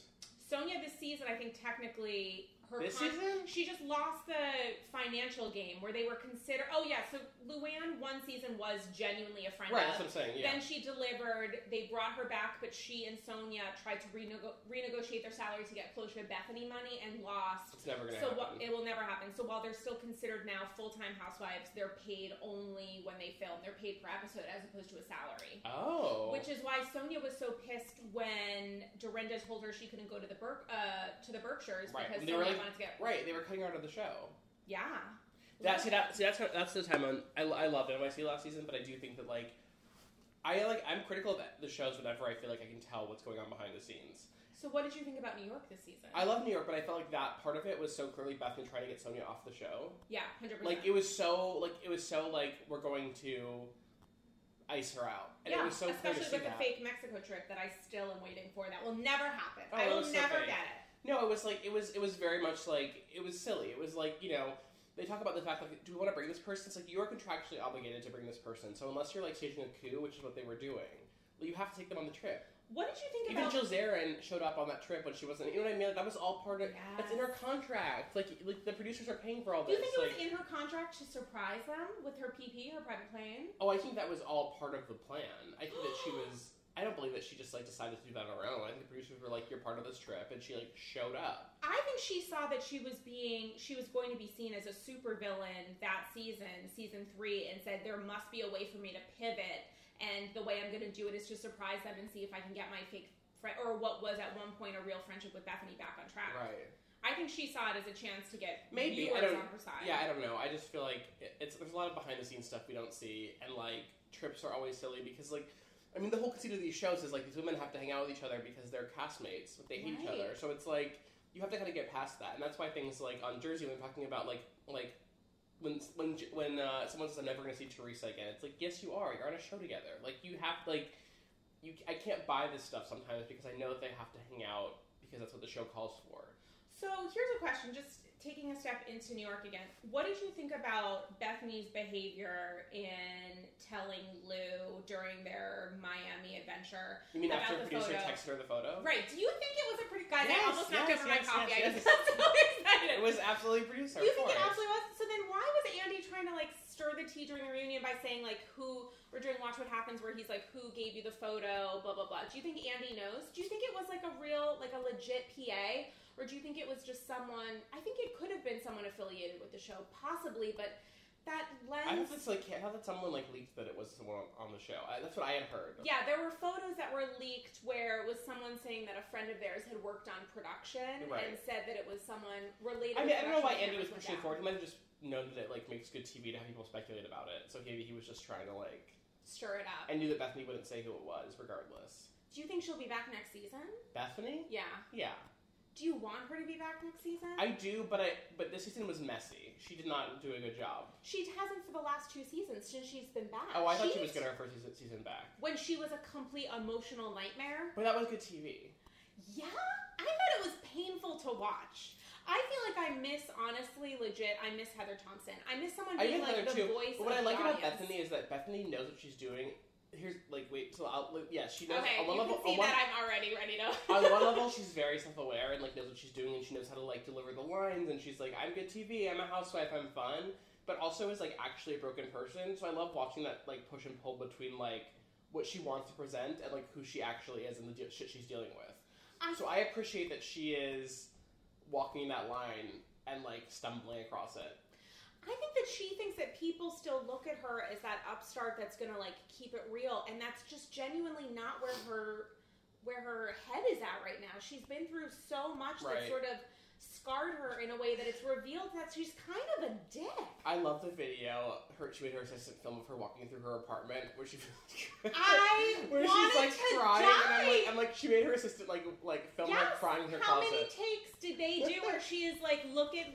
Sonja this season. I think technically her
This
con-
season?
she just lost the financial game where they were considered. Oh yeah, so Luann one season was genuinely a friend
Right,
of.
that's what I'm saying. Yeah.
Then she delivered. They brought her back, but she and Sonja tried to renego- renegotiate their salary to get closer to Bethenny money and lost.
it's never gonna
So
happen.
what, it will never happen. So while they're still considered now full time housewives, they're paid only when they film. They're paid per episode as opposed to a salary.
oh.
Which is why Sonja was so pissed when Dorinda told her she couldn't go to the Ber- uh, to the Berkshires
Right,
because
they Sonja like-
wanted to get
right, they were cutting her out of the show.
yeah.
That see that see that's that's the time on I, I loved NYC last season, but I do think that like I like I'm critical of the shows whenever I feel like I can tell what's going on behind the scenes.
So what did you think about New York this season?
I love New York, but I felt like that part of it was so clearly Bethenny trying to get Sonja off the show.
yeah, hundred percent.
Like it was so like it was so like we're going to ice her out, and
yeah,
it was so
especially with
that.
the fake Mexico trip that I still am waiting for. That will never happen.
Oh,
I will
was so
never get it.
No, it was like it was it was very much like it was silly. It was like you know they talk about the fact like do we want to bring this person? It's like you are contractually obligated to bring this person. So unless you're like staging a coup, which is what they were doing, well, you have to take them on the trip.
What did you think
Even
about?
Jill Zarin showed up on that trip when she wasn't. You know what I mean? Like, that was all part of. It's in her contract. Like like the producers are paying for all this.
do you think it
like,
was in her contract to surprise them with her PP, her private plane?
oh, I think that was all part of the plan. I think that she was. I don't believe that she just like decided to do that on her own. I think the producers were like, "You're part of this trip," and she like showed up.
I think she saw that she was being she was going to be seen as a supervillain that season, season three, and said there must be a way for me to pivot, and the way I'm going to do it is to surprise them and see if I can get my fake friend or what was at one point a real friendship with Bethenny back on track.
Right.
I think she saw it as a chance to get
Maybe I
viewers
don't.
on her side.
Yeah, I don't know. I just feel like it's there's a lot of behind the scenes stuff we don't see, and like trips are always silly because like. I mean, the whole conceit of these shows is like these women have to hang out with each other because they're castmates, but they hate each
Right.
other. So it's like you have to kind of get past that, and that's why things like on Jersey when talking about like like when when when uh, someone says I'm never going to see Teresa again, it's like yes you are. You're on a show together. Like you have like you. I can't buy this stuff sometimes because I know that they have to hang out because that's what the show calls for.
So here's a question, just taking a step into New York again. What did you think about Bethenny's behavior in telling Lou during their Miami adventure?
You mean
About
after
the
the producer
photo.
texted her the photo?
Right. Do you think it was a pretty guys?
Yes,
I almost knocked
yes,
over my
yes,
coffee.
yes,
I
yes.
was so <laughs> excited.
It was absolutely producer.
you
of
think it
course.
absolutely was? So then why was Andy trying to like stir the tea during the reunion by saying like who or during Watch What Happens where he's like who gave you the photo, blah blah blah. Do you think Andy knows? Do you think it was like a real like a legit PA? Or do you think it was just someone I think it could have been someone affiliated with the show, possibly, but that lens
I thought that's like I thought that someone like leaked that it was someone on the show. I, that's what I had heard.
Yeah, there were photos that were leaked where it was someone saying that a friend of theirs had worked on production
Right.
and said that it was someone related.
I mean, I don't know why Andy was pushing forward. He might have just known that it like makes good TV to have people speculate about it. So maybe he was just trying to like.
Stir it up.
I knew that Bethenny wouldn't say who it was, regardless.
Do you think she'll be back next season?
Bethenny?
Yeah.
Yeah,
Do you want her to be back next season?
I do, but I but this season was messy. She did not do a good job.
she hasn't for the last two seasons since she's been back.
Oh, I thought she was getting her first season, season back.
When she was a complete emotional nightmare.
But that was good TV.
Yeah, I thought it was painful to watch. I feel like I miss, honestly, legit. I miss Heather Thomson. I miss someone
I
being
miss
like
Heather
the
too.
voice.
But what I like
the
about. Bethenny is that Bethenny knows what she's doing. Here's like wait, so I'll yeah she knows
Okay,
on one level
see
on one,
that I'm already ready to.
on one <laughs> level she's very self-aware and like knows what she's doing and she knows how to like deliver the lines and she's like I'm good TV I'm a housewife I'm fun. But also is like actually a broken person. So I love watching that like push and pull between like what she wants to present and like who she actually is and the de- shit she's dealing with.
I-
so I appreciate that she is walking that line and like stumbling across it
I think that she thinks that people still look at her as that upstart that's gonna like keep it real, and that's just genuinely not where her where her head is at right now. She's been through so much that sort of scarred her in a way that it's revealed that she's kind of a dick.
I love the video. Her she made her assistant film of her walking through her apartment where she <laughs>
I <laughs>
where she's like
to
crying and I'm like, I'm like she made her assistant like like film her crying in her
How
closet.
How many takes did they do where she is like, look at,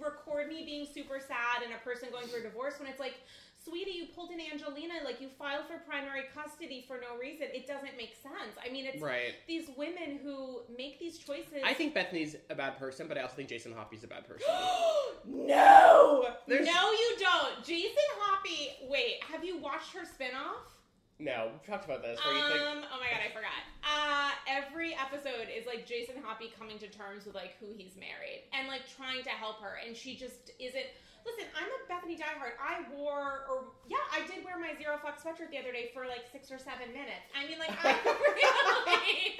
record me being super sad and a person going through a divorce when it's like, sweetie, you pulled an Angelina, like you filed for primary custody for no reason. It doesn't make sense. I mean, it's
Right.
these women who make these choices.
I think Bethenny's a bad person, but I also think Jason Hoppy's a bad person. <gasps>
no,
There's-
no, you don't. Jason Hoppy. Wait, have you watched her spinoff?
No, we've talked about this. Where you think
Um, oh my god, I forgot. Uh, every episode is like Jason Hoppy coming to terms with like who he's married and like trying to help her, and she just isn't. Listen, I'm a Bethenny diehard. I wore, or yeah, I did wear my zero fuck sweatshirt the other day for like six or seven minutes. I mean, like I <laughs> really,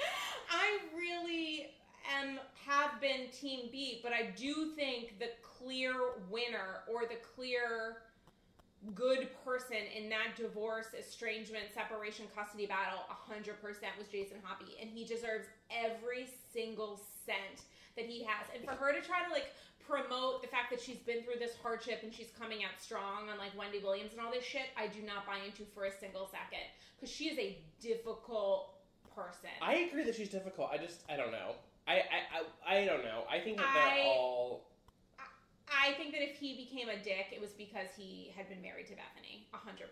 I really am have been Team B, but I do think the clear winner or the clear good person in that divorce, estrangement, separation, custody battle 100% was Jason Hoppy. And he deserves every single cent that he has. And for her to try to like promote the fact that she's been through this hardship and she's coming out strong on like Wendy Williams and all this shit, I do not buy into for a single second. Because she is a difficult person.
I agree that she's difficult. I just I don't know. I I I, I don't know. I think that
I-
they're all
I think that if he became a dick, it was because he had been married to Bethenny. 100%.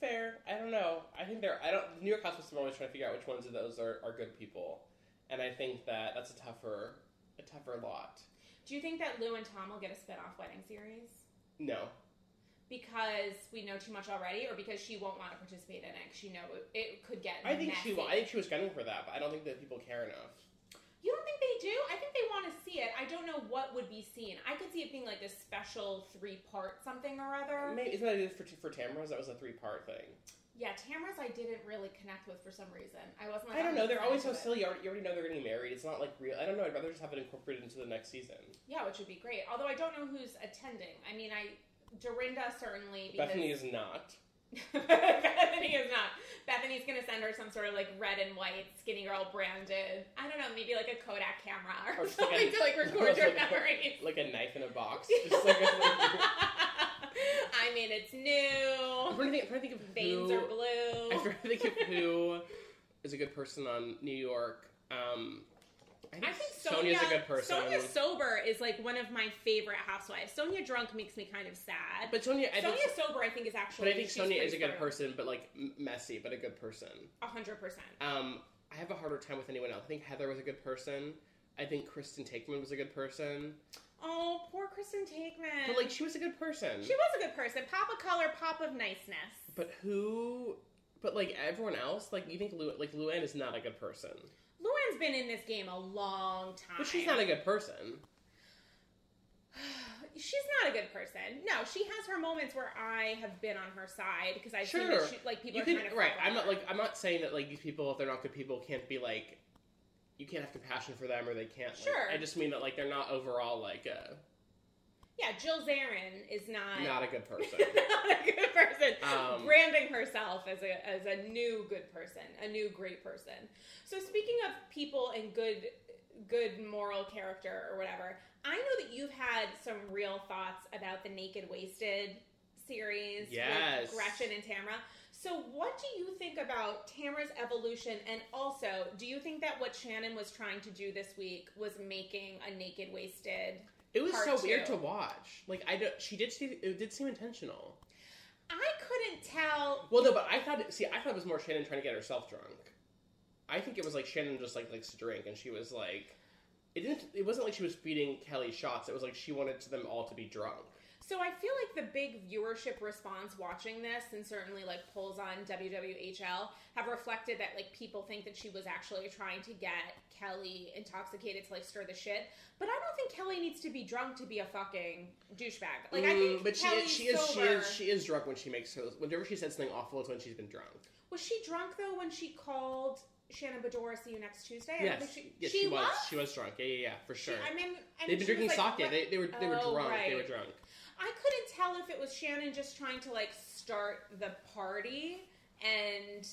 fair. I don't know. I think they're I don't New York Housewives are always trying to figure out which ones of those are, are good people. And I think that that's a tougher a tougher lot.
Do you think that Lou and Tom will get a spin-off wedding series?
No.
Because we know too much already, or because she won't want to participate in it? she know it, it could get.
I think she? I think she was gunning for that, but I don't think that people care enough.
You don't think they do? I think they want to see it. I don't know what would be seen. I could see it being like a special three-part something or other.
Maybe, isn't that it for for Tamra's? That was a three part thing.
Yeah, Tamra's I didn't really connect with for some reason. I wasn't. Like,
I don't know. They're always so
it.
silly. You already, you already know they're getting married. It's not like real. I don't know. I'd rather just have it incorporated into the next season.
Yeah, which would be great. Although I don't know who's attending. I mean, I Dorinda certainly. Because
Bethenny is not.
Bethenny is not. Bethenny's gonna send her some sort of like red and white skinny girl branded. I don't know, maybe like a Kodak camera or,
Or just like
something
a-
to like <laughs> record your
like a-
memories.
Like a knife in a box. <laughs> Just like a,
I mean, it's
I'm
new.
trying to think, I'm trying to think of
Veins
who.
are blue.
I'm trying to think of who is a good person on New York. Um, I think,
I think Sonja,
Sonja's a good person.
Sonja sober is like one of my favorite housewives. Sonja drunk makes me kind of sad.
but Sonja, I
Sonja
think,
sober, I think, is actually.
but I think Sonja is a good person, but like messy, but a good person.
A hundred percent.
Um, I have a harder time with anyone else. I think Heather was a good person. I think Kristen Taekman was a good person.
Oh, poor Kristen Taekman.
But like, she was a good person.
She was a good person. Pop of color, pop of niceness.
But who? But like everyone else, like you think Lu, like Luann is not a good person.
Been in this game a long time.
But she's not a good person. <sighs>
she's not a good person. No, she has her moments where I have been on her side because I've seen
Sure.
that she, like people
you
are
can
trying to
right. I'm not like I'm not saying that like these people if they're not good people can't be like you can't have compassion for them or they can't. like-
Sure.
I just mean that like they're not overall like uh,
yeah, Jill Zarin is not
not a good <laughs> person.
not a good person.
Um,
Branding herself as a as a new good person, a new great person. So speaking of people and good good moral character or whatever, I know that you've had some real thoughts about the Naked Wasted series
Yes.
with Gretchen and Tamra. So what do you think about Tamra's evolution and also do you think that what Shannon was trying to do this week was making a Naked Wasted
It was so weird to watch. Like I don't, she did seem it did seem intentional.
I couldn't tell
Well, no, but I thought see I thought it was more Shannon trying to get herself drunk. I think it was like Shannon just like likes to drink and she was like it didn't it wasn't like she was feeding Kelly shots. It was like she wanted them all to be drunk.
So I feel like the big viewership response watching this, and certainly like polls on WWHL, have reflected that like people think that she was actually trying to get Kelly intoxicated to like stir the shit. But I don't think Kelly needs to be drunk to be a fucking douchebag. Like I
Mm,
think
but she is, she is she is she is drunk when she makes her whenever she said something awful it's when she's been drunk.
was she drunk though when she called Shannon Beador see you next Tuesday? I
Yes,
think
yes,
she,
she, was.
was.
She was drunk. Yeah, yeah, yeah, for
She-
sure.
I mean, and
They've been drinking
like,
sake.
re-
They, they were they were
Oh,
drunk. They were drunk.
I couldn't tell if it was Shannon just trying to like start the party and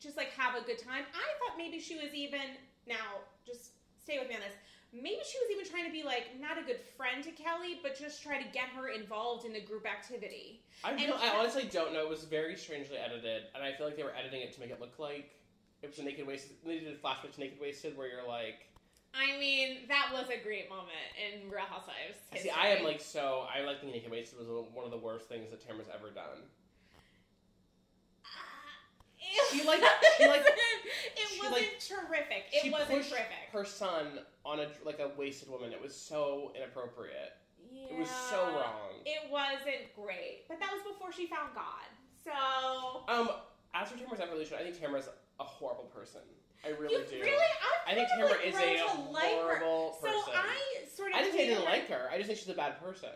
just like have a good time. I thought maybe she was even now just stay with me on this. Maybe she was even trying to be like not a good friend to Kelly, but just try to get her involved in the group activity.
I, don't- I honestly don't know. It was very strangely edited, and I feel like they were editing it to make it look like it was a naked wasted. They did a flashback to naked wasted, where you're like,
I mean, that was a great moment in Real Housewives.
see. I am like so. I like think naked wasted was one of the worst things that Tamra's ever done. She, like- she, like-
it
she,
wasn't
like-
terrific. It wasn't terrific.
her son on a like a wasted woman. It was so inappropriate.
Yeah,
It was so wrong.
It wasn't great, but that was before she found God. So
Um, as for Tamra's evolution, I think Tamra's a horrible person. I really
you
do.
really, I've
I think Tamra
like,
is a
like her.
horrible
So
person.
I sort of
I didn't say I didn't
her.
like her. I just think she's a bad person.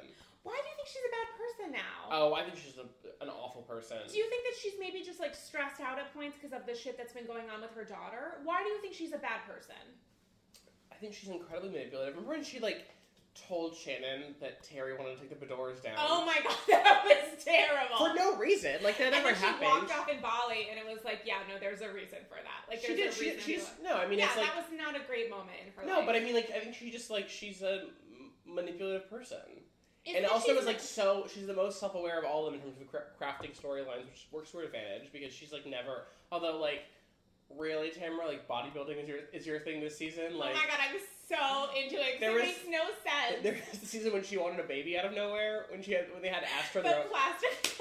Why do you think she's a bad person now?
Oh, I think she's a, an awful person.
Do you think that she's maybe just like stressed out at points because of the shit that's been going on with her daughter? Why do you think she's a bad person?
I think she's incredibly manipulative. Remember when she like told Shannon that Terry wanted to take the Beadors down?
Oh my god, <laughs> that was terrible.
For no reason. Like that
and
never
then she walked off in Bali, and it was like, yeah, no, there's a reason for that. Like,
she
there's
did.
a.
She,
to
she's no. I mean,
yeah,
it's like
that was not a great moment in her life.
no,
life.
but I mean, like I think she just like she's a manipulative person.
It's
and
that
also
she's
is like so she's the most self-aware of all of them in terms of crafting storylines which works to her advantage because she's like never although like really Tamra like bodybuilding is your is your thing this season like
oh my god, I'm so into it.
There
it
was-
makes no sense.
there was the season when she wanted a baby out of nowhere when she had when they had Astra
the
their own,
plastic.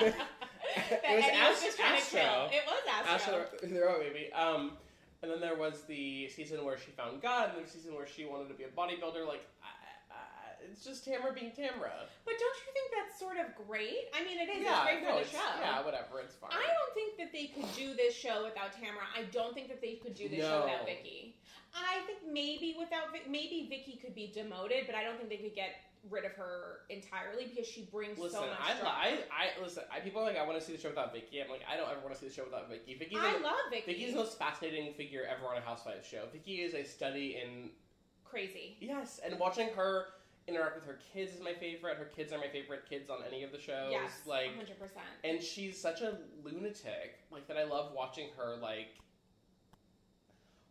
<laughs>
it was
Eddie was just trying to
Astro.
kill. It was Astro.
Astra their own baby um and then there was the season where she found God and the season where she wanted to be a bodybuilder like it's just Tamra being Tamra
But don't you think that's sort of great? I mean, it is.
yeah
it's great
no,
for the show.
yeah whatever it's fine
I don't think that they could do this show without Tamra. I don't think that they could do this show without Vicki. I think maybe without Vic- maybe Vicki could be demoted, but I don't think they could get rid of her entirely because she brings
Listen,
so much
I,
drama.
I, I listen. I, people are like, I want to see the show without Vicki. I'm like, I don't ever want to see the show without Vicki. Vicki's,
I love Vicki.
Vicki's the most fascinating figure ever on a Housewives show. Vicki is a study in
crazy.
yes, and watching her interact with her kids is my favorite. Her kids are my favorite kids on any of the shows.
Yes,
like,
hundred percent.
and she's such a lunatic. Like that, I love watching her. Like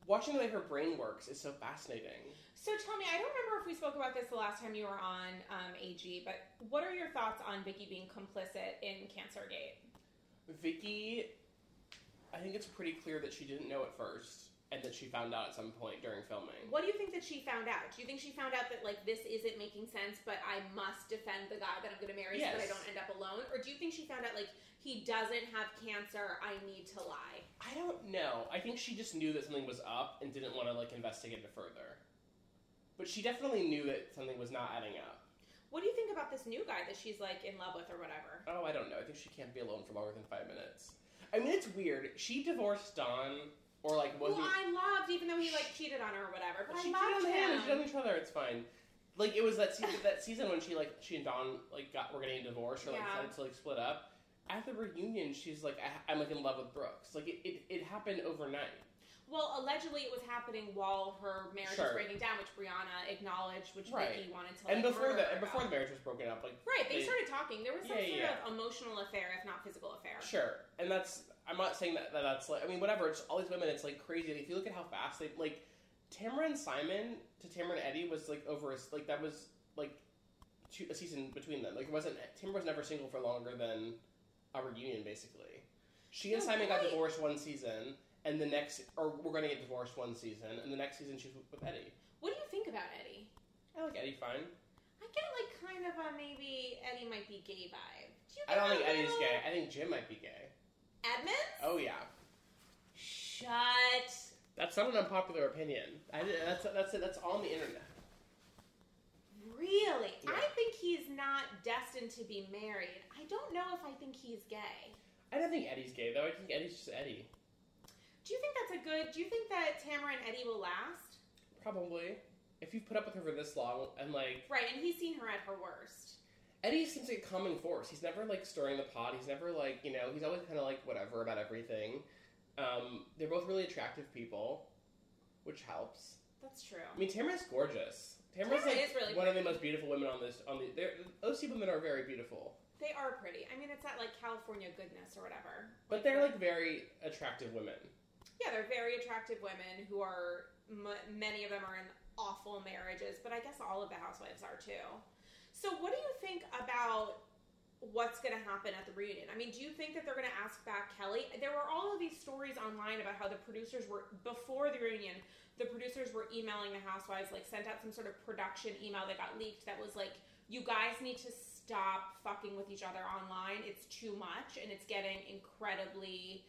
watching the way her brain works is so fascinating.
So tell me, I don't remember if we spoke about this the last time you were on um, AG, but what are your thoughts on Vicki being complicit in Cancergate?
Vicki, I think it's pretty clear that she didn't know at first, and that she found out at some point during filming.
What do you think that she found out? Do you think she found out that like this isn't making sense, but I must defend the guy that I'm going to marry so that I don't end up alone? Or do you think she found out like he doesn't have cancer? I need to lie.
I don't know. I think she just knew that something was up and didn't want to like investigate it further. But she definitely knew that something was not adding up.
What do you think about this new guy that she's like in love with or whatever?
Oh, I don't know. I think she can't be alone for longer than five minutes. I mean, it's weird. She divorced Don, or like
Who
wasn't.
I loved, even though he like cheated on her or whatever. But
she
I
cheated on
loved
him.
him.
She cheated on each other. It's fine. like it was that season, that season when she like she and Don like got were getting divorced or like
Yeah.
decided to like split up. At the reunion, she's like, I, "I'm like in love with Brooks." Like it, it, it happened overnight.
Well, allegedly it was happening while her marriage
Sure.
was breaking down, which Briana acknowledged, which
Right.
Vicki wanted to like,
and before
murder
the
her
and before the
about.
marriage was broken up, like
Right, they
they-
started talking. There was some
Yeah,
sort
yeah.
of emotional affair, if not physical affair.
Sure, and that's I'm not saying that, that that's like I mean whatever. It's all these women. It's like crazy. If you look at how fast they like Tamra and Simon to Tamra and Eddie was like over a, like that was like two, a season between them. Like it wasn't Tamra was never single for longer than a reunion basically. She and
No,
Simon got
right.
divorced one season, and the next or we're going to get divorced one season, and the next season she's with, with Eddie.
What do you think about Eddie?
I like Eddie fine.
I get like kind of a maybe Eddie might be gay vibe. Do you
I don't think
a
Eddie's gay. I think Jim might be gay.
Edmonds?
Oh yeah.
Shut.
That's not an unpopular opinion. I, that's that's that's on the internet.
Really?
Yeah.
I think he's not destined to be married. I don't know if I think he's gay.
I don't think Eddie's gay though. I think Eddie's just Eddie.
Do you think that's a good? Do you think that Tamra and Eddie will last?
Probably. If you've put up with her for this long and like
Right, and he's seen her at her worst.
Eddie seems like a calming force. He's never like stirring the pot. He's never like you know. He's always kind of like whatever about everything. Um, they're both really attractive people, which helps.
That's true.
I mean, Tamra's gorgeous. Tamra's
Tamra
like
is really
one of the most beautiful women on this. On the they're- those two women are very beautiful,
They are pretty. I mean, it's that like California goodness or whatever.
but they're like very attractive women.
Yeah, they're very attractive women who are m- many of them are in awful marriages, but I guess all of the housewives are too. So, what do you think about what's going to happen at the reunion? I mean, do you think that they're going to ask back Kelly? There were all of these stories online about how the producers were before the reunion. The producers were emailing the housewives, like sent out some sort of production email that got leaked that was like, "You guys need to stop fucking with each other online. It's too much, and it's getting incredibly."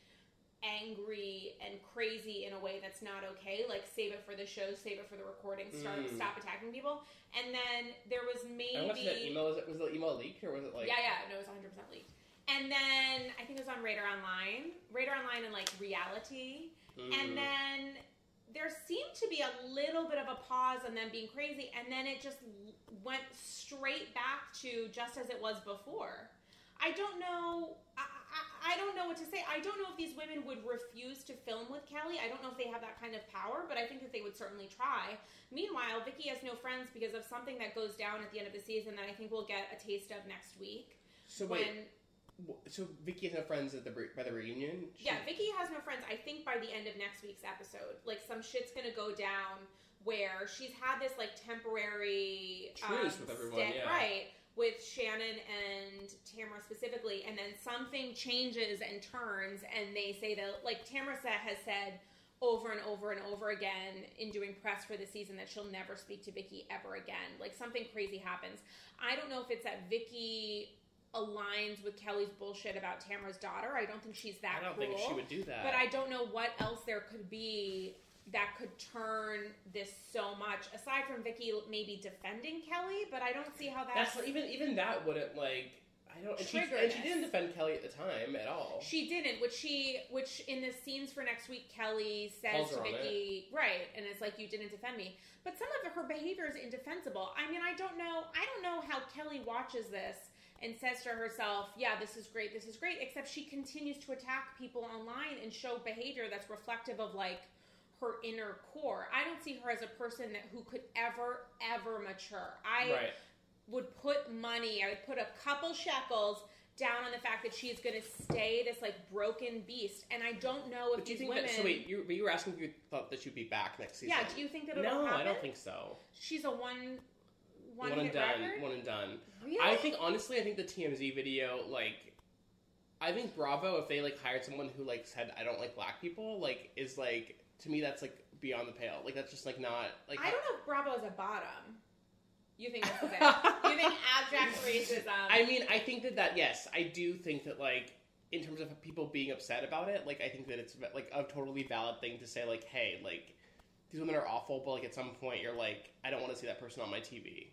Angry and crazy in a way that's not okay. Like save it for the show, save it for the recording, start
Mm.
stop attacking people. And then there was maybe
I that email. Was, it, was the email leaked or was it like?
yeah, yeah, no, it was 100 percent leaked. And then I think it was on Radar Online, Radar Online and like Reality.
Mm.
And then there seemed to be a little bit of a pause on them being crazy, and then it just went straight back to just as it was before. I don't know. I, don't know what to say. I don't know if these women would refuse to film with Kelly. I don't know if they have that kind of power, but I think that they would certainly try. Meanwhile, Vicki has no friends because of something that goes down at the end of the season that I think we'll get a taste of next week.
So wait,
when
so Vicki has no friends at the by the reunion. She-
Yeah, Vicki has no friends. I think by the end of next week's episode, like some shit's gonna go down where she's had this like temporary
Truce
um,
with everyone,
sta-
yeah.
right? With Shannon and Tamra specifically, and then something changes and turns, and they say that like Tamra has said over and over and over again in doing press for the season that she'll never speak to Vicki ever again. Like something crazy happens. I don't know if it's that Vicki aligns with Kelly's bullshit about Tamra's daughter. I don't think she's that
I don't
cruel.
think she would do that.
But I don't know what else there could be that could turn this so much. Aside from Vicki maybe defending Kelly, but I don't see how that's.
That's even even that wouldn't like. I don't. And she,
Trigger
and she didn't defend Kelly at the time at all.
she didn't, which she, which in the scenes for next week, Kelly says to Vicki, right, and it's like you didn't defend me. But some of her behavior is indefensible. I mean, I don't know, I don't know how Kelly watches this and says to herself, "Yeah, this is great, this is great," except she continues to attack people online and show behavior that's reflective of like her inner core. I don't see her as a person that who could ever, ever mature. I
right.
would put money, I would put a couple shekels down on the fact that she's going to stay this like broken beast. And I don't know if
But do you think
women.
that? So wait, you but you were asking if you thought that she'd be back next season.
yeah, do you think that it'll
No,
happen?
I don't think so.
she's a one one,
One, and done.
record.
One and done.
Really?
I think honestly, I think the TMZ video, like, I think Bravo, if they like hired someone who like said I don't like black people, like, is like to me that's like beyond the pale. Like that's just like not like.
I don't know if Bravo is a bottom. You think this is it? you think abject racism?
I mean, I think that that yes, I do think that like in terms of people being upset about it, like I think that it's like a totally valid thing to say like, hey, like these women are awful, but like at some point you're like, I don't want to see that person on my TV.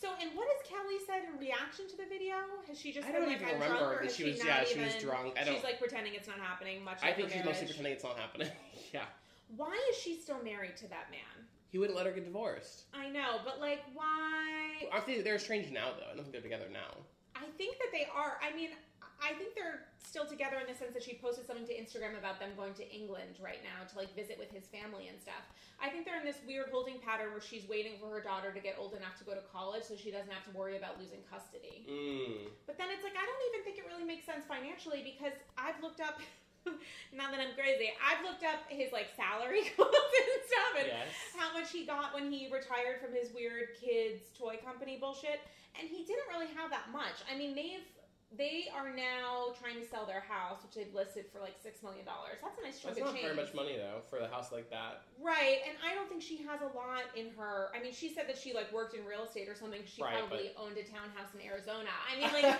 so, and what has Kelly said in reaction to the video? Has she just
I don't
like,
even
I'm
remember that she
she
was-
not
yeah, she was
even-
drunk. I don't-
She's like pretending it's not happening. Much.
I think she's mostly pretending it's not happening. <laughs> yeah.
Why is she still married to that man?
He wouldn't let her get divorced.
I know, but like, why?
I think they're estranged now, though. I don't think they're together now.
I think that they are. I mean, I think they're still together in the sense that she posted something to Instagram about them going to England right now to like visit with his family and stuff. I think they're in this weird holding pattern where she's waiting for her daughter to get old enough to go to college so she doesn't have to worry about losing custody.
Mm.
But then it's like I don't even think it really makes sense financially because I've looked up <laughs> not that I'm crazy. I've looked up his like salary <laughs> quotes and stuff and
Yes.
how much he got when he retired from his weird kids toy company bullshit, and he didn't really have that much. I mean, they've they are now trying to sell their house, which they've listed for like six million dollars. That's a nice chunk
That's
of
not
change,
very much money, though, for a house like that.
right? And I don't think she has a lot in her. I mean, she said that she like worked in real estate or something. She
Right,
probably owned a townhouse in Arizona. I mean, <laughs> like,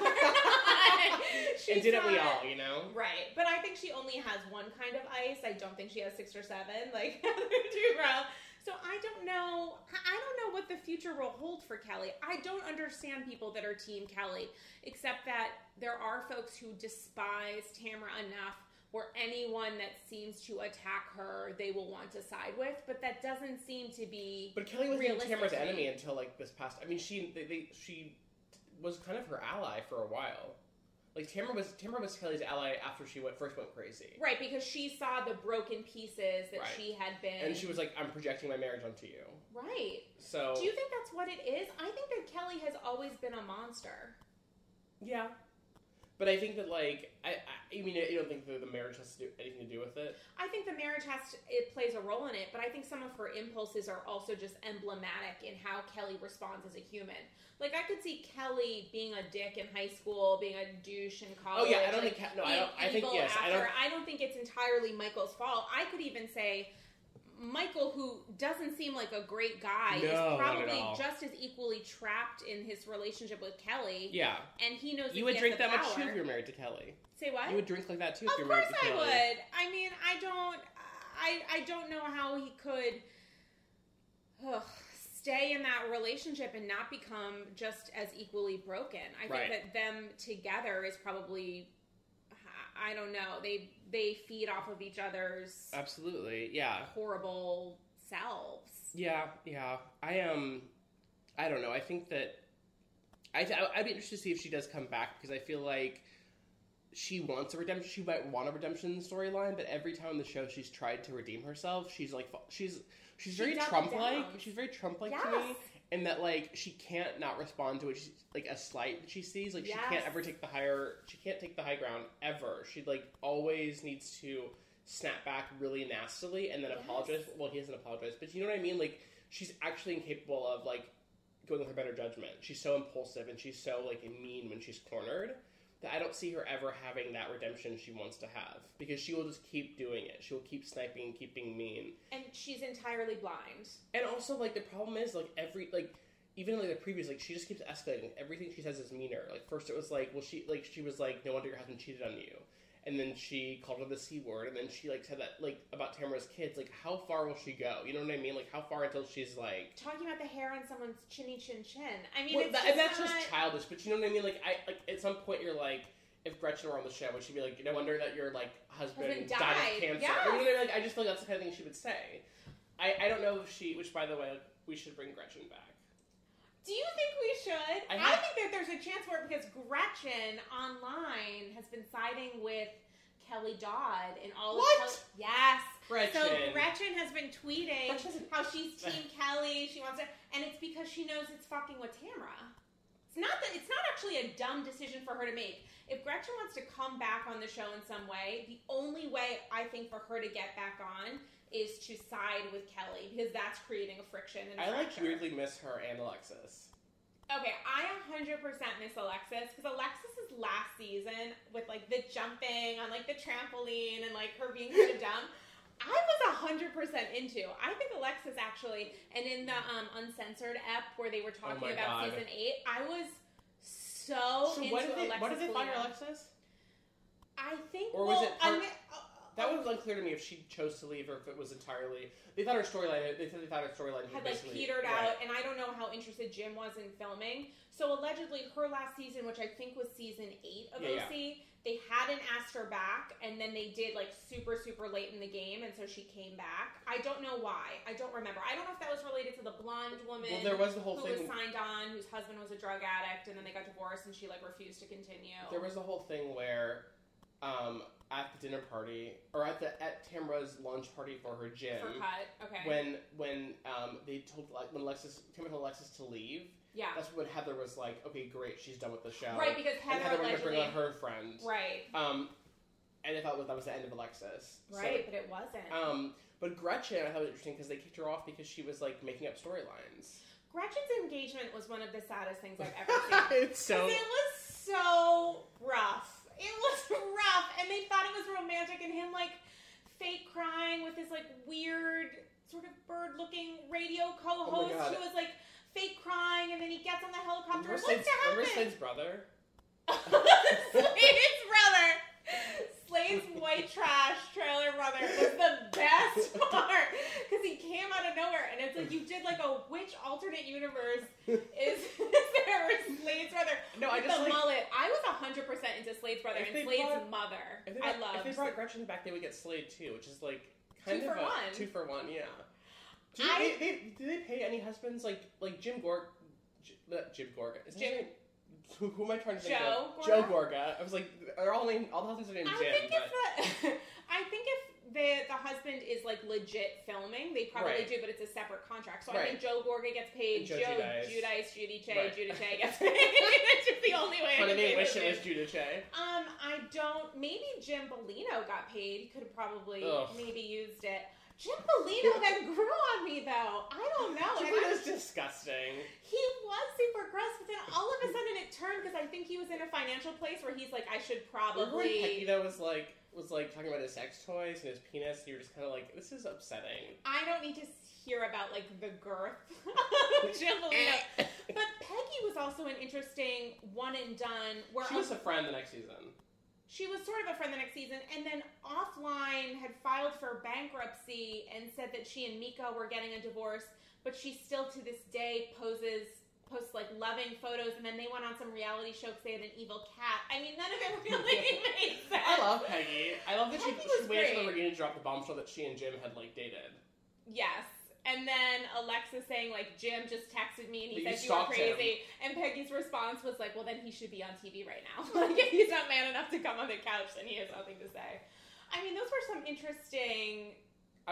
and didn't we all, you know?
Right, but I think she only has one kind of ice. I don't think she has six or seven, <laughs> like Dubrow. So I don't know. I don't know what the future will hold for Kelly. I don't understand people that are Team Kelly, except that there are folks who despise Tamra enough where anyone that seems to attack her, they will want to side with. But that doesn't seem to be.
But Kelly wasn't
Tamra's
enemy until like this past. I mean, she they, they she was kind of her ally for a while. Like Tamra was Tamra was Kelly's ally after she went first went crazy,
Right, because she saw the broken pieces that
Right.
she had been.
and she was like, "I'm projecting my marriage onto you."
right.
So
Do you think that's what it is? I think that Kelly has always been a monster.
yeah, but I think that like I I, I mean you don't think that the marriage has to do anything to do with it.
I think the marriage has to, it plays a role in it, but I think some of her impulses are also just emblematic in how Kelly responds as a human. Like I could see Kelly being a dick in high school, being a douche in college.
Oh yeah, I don't
like,
think no, I don't. I think yes, I don't.
I don't think it's entirely Michael's fault. I could even say Michael, who doesn't seem like a great guy,
No,
is probably just as equally trapped in his relationship with Kelly.
Yeah,
And he knows
you would drink that
the
much too if you're married to Kelly.
Say what?
You would drink like that too if
Of
you're
course
married to
I
Kelly.
would. I mean, I don't. I I don't know how he could ugh, stay in that relationship and not become just as equally broken. I
Right.
think that them together is probably. I don't know. They they feed off of each other's
Absolutely, yeah.
horrible selves.
Yeah, yeah. I um, I don't know. I think that I I'd be interested to see if she does come back because I feel like she wants a redemption. She might want a redemption storyline, but every time on the show she's tried to redeem herself, she's like she's she's
She
very Trump like. She's very Trump like to me, and that like she can't not respond to it. She's like a slight that she sees. Like she can't ever take the higher. She can't take the high ground ever. She like always needs to snap back really nastily and then
Yes.
apologize. Well, he hasn't apologized, but you know what I mean. Like she's actually incapable of like going with her better judgment. She's so impulsive and she's so like mean when she's cornered that I don't see her ever having that redemption she wants to have because she will just keep doing it. She will keep sniping and keep being mean.
And she's entirely blind.
And also like the problem is like every like even like the previous like she just keeps escalating. Everything she says is meaner. Like first it was like well she like she was like no wonder your husband cheated on you. And then she called her the c word, and then she like said that like about Tamra's kids. Like, how far will she go? You know what I mean? Like, how far until she's like
Talking about the hair on someone's chinny chin chin. I mean,
well,
it's
that,
just
that's
not...
just childish, but you know what I mean. Like, I like at some point you're like, if Gretchen were on the show, would she be like, no wonder that your like husband,
Husband
died,
died,
of cancer? You know I mean? Like, I just feel like that's the kind of thing she would say. I, I don't know if she. Which, by the way, we should bring Gretchen back.
Do you think we should?
I
I, think that there's a chance for it because Gretchen online has been siding with Kelly Dodd in all
What?
of Kel- yes.
Gretchen.
So Gretchen has been tweeting
Gretchen's-
how she's <laughs> Team Kelly. She wants to, and it's because she knows it's fucking with Tamra. It's not that it's not actually a dumb decision for her to make. If Gretchen wants to come back on the show in some way, the only way I think for her to get back on is to side with Kelly because that's creating a friction and a
I like weirdly miss her and Alexis.
Okay, I 100% miss Alexis because Alexis's last season with like the jumping on like the trampoline and like her being kind of dumb, I was 100% into. I think Alexis actually, and in the um, uncensored ep where they were talking
Oh
about
God.
season eight, I was so,
So
into
what did they?
Alexis.
What did they fire
Bellino.
Alexis?
I think,
Or was
well,
it part-
I mean,
That was unclear to me if she chose to leave or if it was entirely. They thought her storyline. They said they thought her storyline
had like petered
right.
out, and I don't know how interested Jim was in filming. So allegedly, her last season, which I think was season eight of
Yeah,
OC, they hadn't asked her back, and then they did like super super late in the game, and so she came back. I don't know why. I don't remember. I don't know if that was related to the blonde woman.
Well, there was the whole
who
thing.
was signed on, whose husband was a drug addict, and then they got divorced, and she like refused to continue.
There was a whole thing where, um, at the dinner party or at the at Tamra's lunch party for her gym,
for cut. Okay.
when when um they told like when Alexis Tamra told Alexis to leave,
yeah.
that's when Heather was like, okay, great, she's done with the show,
Right, because
and
Heather,
Heather wanted to bring
allegedly.
on her friend,
Right.
um, and I thought that was the end of Alexis, So,
Right, but it wasn't.
um, but Gretchen, I thought was interesting because they kicked her off because she was like making up storylines.
Gretchen's engagement was one of the saddest things I've ever <laughs> seen.
it's so
it was so rough. It was <laughs> rough, and they thought it was romantic, and him like fake crying with his like weird sort of bird-looking radio co-host oh
God.
who was like fake crying, and then he gets on the helicopter.
Remember
What's
Slade's,
to
remember
happen?
Slade's brother? <laughs> <laughs>
Slade's brother. Slade's white trash trailer brother was the best <laughs> part because he came out of nowhere and it's like you did like a which alternate universe is <laughs> there Slade's brother
No, I just
the
like
mullet. I was hundred percent into Slade's brother and Slade's
brought-
mother. I love.
if they brought Gretchen back, they would get Slade too, which is like kind
Two
of
for
a,
one.
Two for one, yeah. Do
I-
they, they, do they pay any husbands like like Jim Gorg? J- Jim Gorga. Is
Jim-?
Who, who am I trying to think
Joe
of?
Gorga?
Joe Gorga. I was like, they're all named all the husbands are named
I
Jim,
think
but
if the <laughs> I think if the the husband is like legit filming, they probably
Right.
do, but it's a separate contract. So I think Joe Gorga gets paid,
Joe
Joe
Giudice.
Giudice, Judy Che,
Right.
Judy Che gets <laughs> paid. <laughs> It's just the only way. I
Funny
can
name.
say
Wish it was
names.
Judah Che.
Um, I don't. Maybe Jim Bellino got paid. He could have probably
Ugh.
maybe used it. Jim Bellino then grew on me though. I don't know. And
was disgusting.
he was super gross, but then all of a sudden it turned because I think he was in a financial place where he's like, I should
probably. Peggy though was like was like talking about his sex toys and his penis, and you were just kind of like, this is upsetting.
I don't need to hear about like the girth <laughs> of <laughs> Jim Bellino. Eh. But Peggy was also an interesting one and done where
she was a friend the next season.
She was sort of a friend the next season, and then offline had filed for bankruptcy and said that she and Mika were getting a divorce, but she still to this day poses posts like loving photos, and then they went on some reality show because they had an evil cat. I mean, none of it really <laughs> made sense.
I love Peggy. I love that she,
Peggy
she
was
waited for. Regina to drop the bombshell that she and Jim had like dated.
Yes. And then Alexa saying like Jim just texted me and he
you
said you were
stalked him.
crazy, and Peggy's response was like, "Well, then he should be on TV right now. <laughs> like if he's not man enough to come on the couch, then he has nothing to say." I mean, those were some interesting.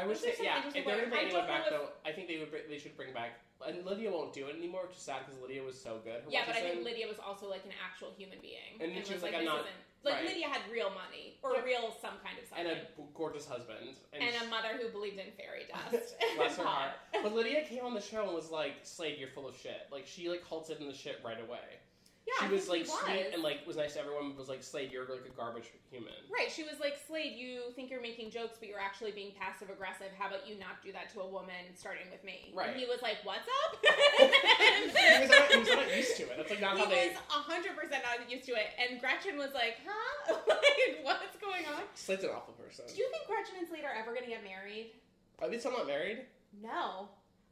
I wish
Those are
that
some
yeah. If they're gonna bring anyone back
know
though, I think they would bring, they should bring back. And Lydia won't do it anymore, which is sad because Lydia was so good. Her
yeah, but I think Lydia was also like an actual human being,
And then she was like,
this
"I'm not-
isn't-" like
right.
Lydia had real money or
Yeah.
real some kind of
and a gorgeous husband and,
and, a mother who believed in fairy <laughs> dust.
Bless her heart. But Lydia came on the show and was like, "Slade, you're full of shit." Like she like halted in the shit right away.
Yeah,
she was like sweet and like was nice to everyone. but Was like, "Slade, you're like a garbage human."
Right, she was like, Slade, you think you're making jokes, but you're actually being passive aggressive. How about you not do that to a woman starting with me?
Right.
And he was like, What's up? <laughs>
he, was not, he was not used to it. That's like not
He
how they.
was 100% not used to it. And Gretchen was like, Huh? <laughs> like, what's going on?
Slade's an awful person.
Do you think Gretchen and Slade are ever going to get married?
Are they still not married?
No.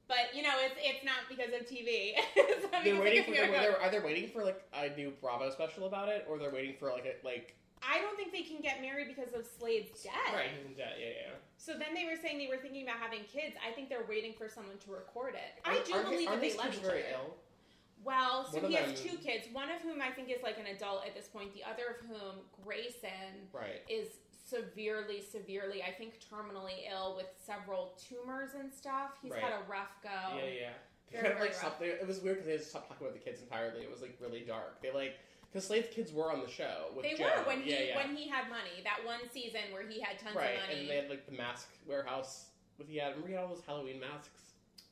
But, you know, it's it's not because of TV. <laughs>
They're waiting for. They're, they're either waiting for like a new Bravo special about it, or they're waiting for like a like.
I don't think they can get married because of Slade's death.
Right, he's in debt. Yeah, yeah.
So then they were saying they were thinking about having kids. I think they're waiting for someone to record it. I
Aren't-
do believe that they love each
very
other.
ill.
Well, so he has two kids. One of whom I think is like an adult at this point. The other of whom, Grayson,
Right.
is severely, severely, I think, terminally ill with several tumors and stuff. He's
Right.
had a rough go.
Yeah, yeah. They
Very,
kind of
very
like stopped. They, it was weird because they just stopped talking about the kids entirely. It was like really dark. They like because Slade's kids were on the show with
They
Joe.
were when he
yeah, yeah.
when he had money. That one season where he had tons
right,
of money.
and they had like the mask warehouse with he had. Remember he had all those Halloween masks.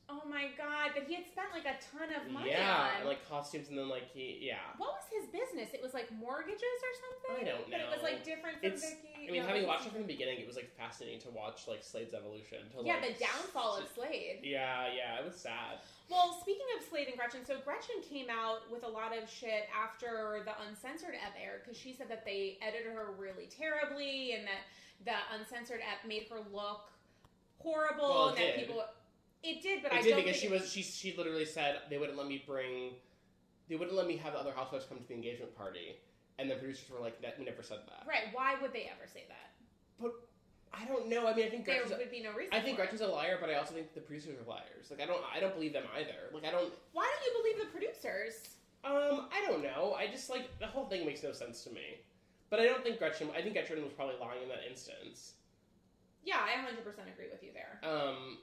Oh my god! But he had spent like a ton of money
yeah,
on.
like costumes, and then like he yeah.
what was his business? It was like mortgages or something.
I don't know.
But it was like different from
It's-
Vicki.
I mean,
No,
having watched it from the beginning, it was like fascinating to watch like Slade's evolution. To,
yeah,
like,
the downfall of Slade.
Yeah, yeah, it was sad.
Well, speaking of Slade and Gretchen, so Gretchen came out with a lot of shit after the uncensored ep aired because she said that they edited her really terribly and that the uncensored ep made her look horrible
Well,
and that
did.
people. It did, but
it
I
did
don't
because
think
she
it-
was she she literally said they wouldn't let me bring they wouldn't let me have the other housewives come to the engagement party and the producers were like, "That we never said that."
Right. Why would they ever say that?
But I don't know. I mean, I think
There
Gretchen's.
would be no reason.
I think
for it.
Gretchen's a liar, but I also think the producers are liars. Like I don't, I don't believe them either. Like I don't,
Why don't you believe the producers?
um, I don't know. I just like the whole thing makes no sense to me. But I don't think Gretchen. I think Gretchen was probably lying in that instance.
Yeah, I 100% agree with you there.
Um,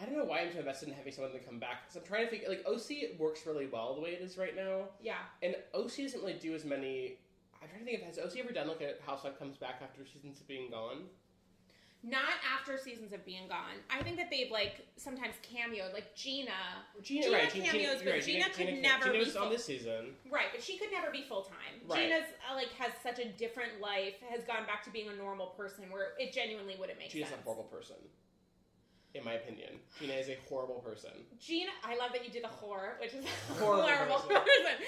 I don't know why I'm so invested in having someone to come back. Because I'm trying to think. Like OC works really well the way it is right now,
Yeah.
and OC doesn't really do as many. I'm trying to think if has OC ever done like a housewife comes back after seasons of being gone.
Not after seasons of being gone. I think that they've like sometimes cameoed, like Gina.
Gina,
Gina
right?
Cameos,
Gina,
but
right,
Gina could
Gina,
never
Gina
be
was on
full-
this season.
Right, but she could never be full time.
Right.
Gina's uh, like has such a different life, has gone back to being a normal person where it genuinely wouldn't make
Gina's
sense.
a horrible person, in my opinion. Jeana is a horrible person.
Jeana, I love that you did the whore, which is a
Horrible
horrible
person. <laughs>
person.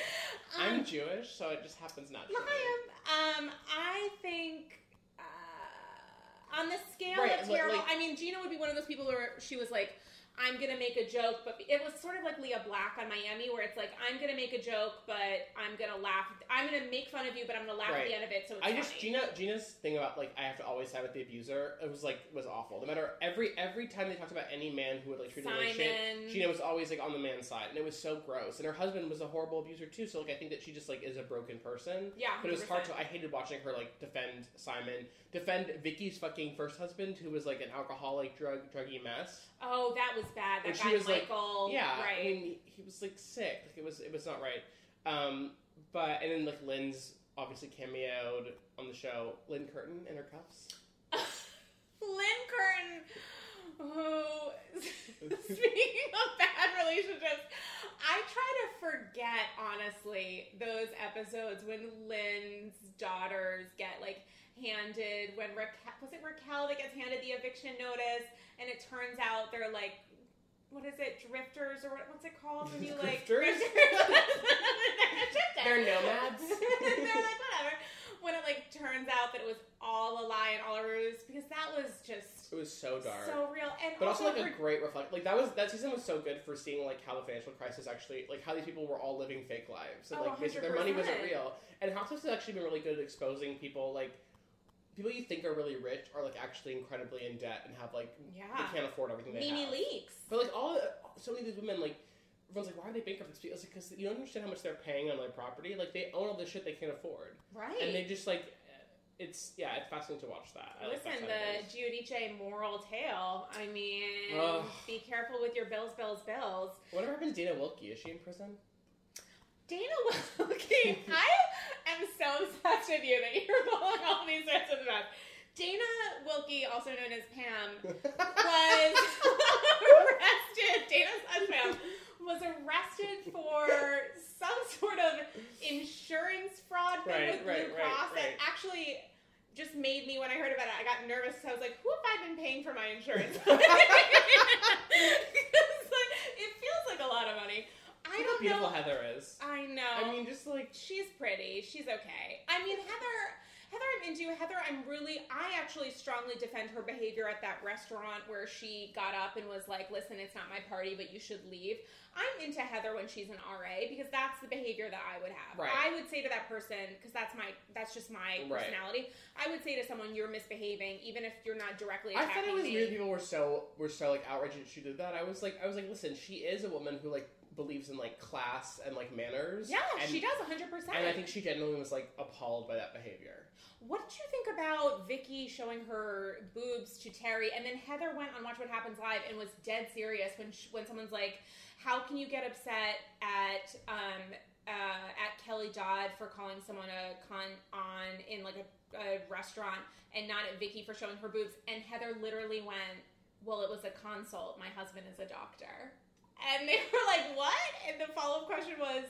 I'm
Um,
Jewish, so it just happens naturally.
Liam, um, I think uh, on the scale
Right,
of terrible.
like-
I mean, Jeana would be one of those people where she was like, "I'm gonna make a joke," but it was sort of like Lea Black on Miami, where it's like, "I'm gonna make a joke, but I'm gonna laugh. I'm gonna make fun of you, but I'm gonna laugh at the end of it." So it's
I just. Jeana Jeana's thing about like I have to always side with the abuser. It was like was awful. No matter every every time they talked about any man who would like treat her like shit. Jeana was always like on the man's side, and it was so gross. And her husband was a horrible abuser too. So like I think that she just like is a broken person.
Yeah,
But it was hard to. I hated watching her like defend Simon, defend Vicki's fucking first husband, who was like an alcoholic, drug druggy mess.
Oh, that was bad. That
And she
guy
was, like-
Michael.
yeah,
right.
I mean, he, he was like sick. Like it was, it was not right. Um, but and then like Lynne's obviously cameoed on the show. Lynne Curtin in her cuffs. <laughs>
Lynne Curtin, who, <laughs> <laughs> speaking of bad relationships, I try to forget, honestly, those episodes when Lynne's daughters get, like, handed, when Raquel, was it Raquel that gets handed the eviction notice, and it turns out they're, like, what is it, drifters, or what, what's it called when you, like, Drifters. <laughs>
They're nomads. <laughs>
They're like, whatever. When it, like, turns out that it was all a lie and all a ruse, because that was just
It was so dark.
so real. And
but also like a great reflect. Like that was that season was so good for seeing like how the financial crisis actually like how these people were all living fake lives and
Oh,
like basically their money wasn't
100%.
real. And Housewives has actually been really good at exposing people like people you think are really rich are like actually incredibly in debt and have like
yeah,
they can't afford everything they
Mimi
have.
leaks.
But like all so many of these women like. Everyone's like, why are they bankrupt? It's because you don't understand how much they're paying on their property. Like they own all this shit they can't afford,
Right.
and they just like, it's yeah, it's fascinating to watch that. I like that
Listen, the. Giudice moral tale. I mean,
Ugh.
be careful with your bills, bills, bills.
Whatever happened to Dana Wilkey? Is she in prison?
Dana Wilkey, <laughs> I am so obsessed with you that you're pulling all these sorts of the mess. Dana Wilkey, also known as Pam, was <laughs> arrested. Dana's son Pam was arrested for some sort of insurance fraud thing
Right,
with Blue
right, right,
Cross that actually just made me when I heard about it, I got nervous. I was like, "Who have I been paying for my insurance?" <laughs> <laughs> Because, like, it feels like a lot of money. I
Look
don't
beautiful
know.
Heather is.
I know.
I mean, just like
She's pretty. She's okay. I mean, Heather. Heather, I'm into. Heather, I'm really. I actually strongly defend her behavior at that restaurant where she got up and was like, "Listen, it's not my party, but you should leave." I'm into Heather when she's an RA because that's the behavior that I would have.
Right.
I would say to that person because that's my that's just my
Right.
personality. I would say to someone, "You're misbehaving," even if you're not directly
I thought it was
me.
weird. People were so were so like outraged that she did that. I was like, I was like, listen, she is a woman who like believes in like class and like manners.
yeah,
and,
she does 100. percent
And I think she genuinely was like appalled by that behavior.
What did you think about Vicki showing her boobs to Terry, and then Heather went on Watch What Happens Live and was dead serious when sh when someone's like, "How can you get upset at um uh, at Kelly Dodd for calling someone a con on in like a, a restaurant and not at Vicki for showing her boobs?" And Heather literally went, "Well, it was a consult. My husband is a doctor." And they <laughs> were like, "What?" And the follow up question was,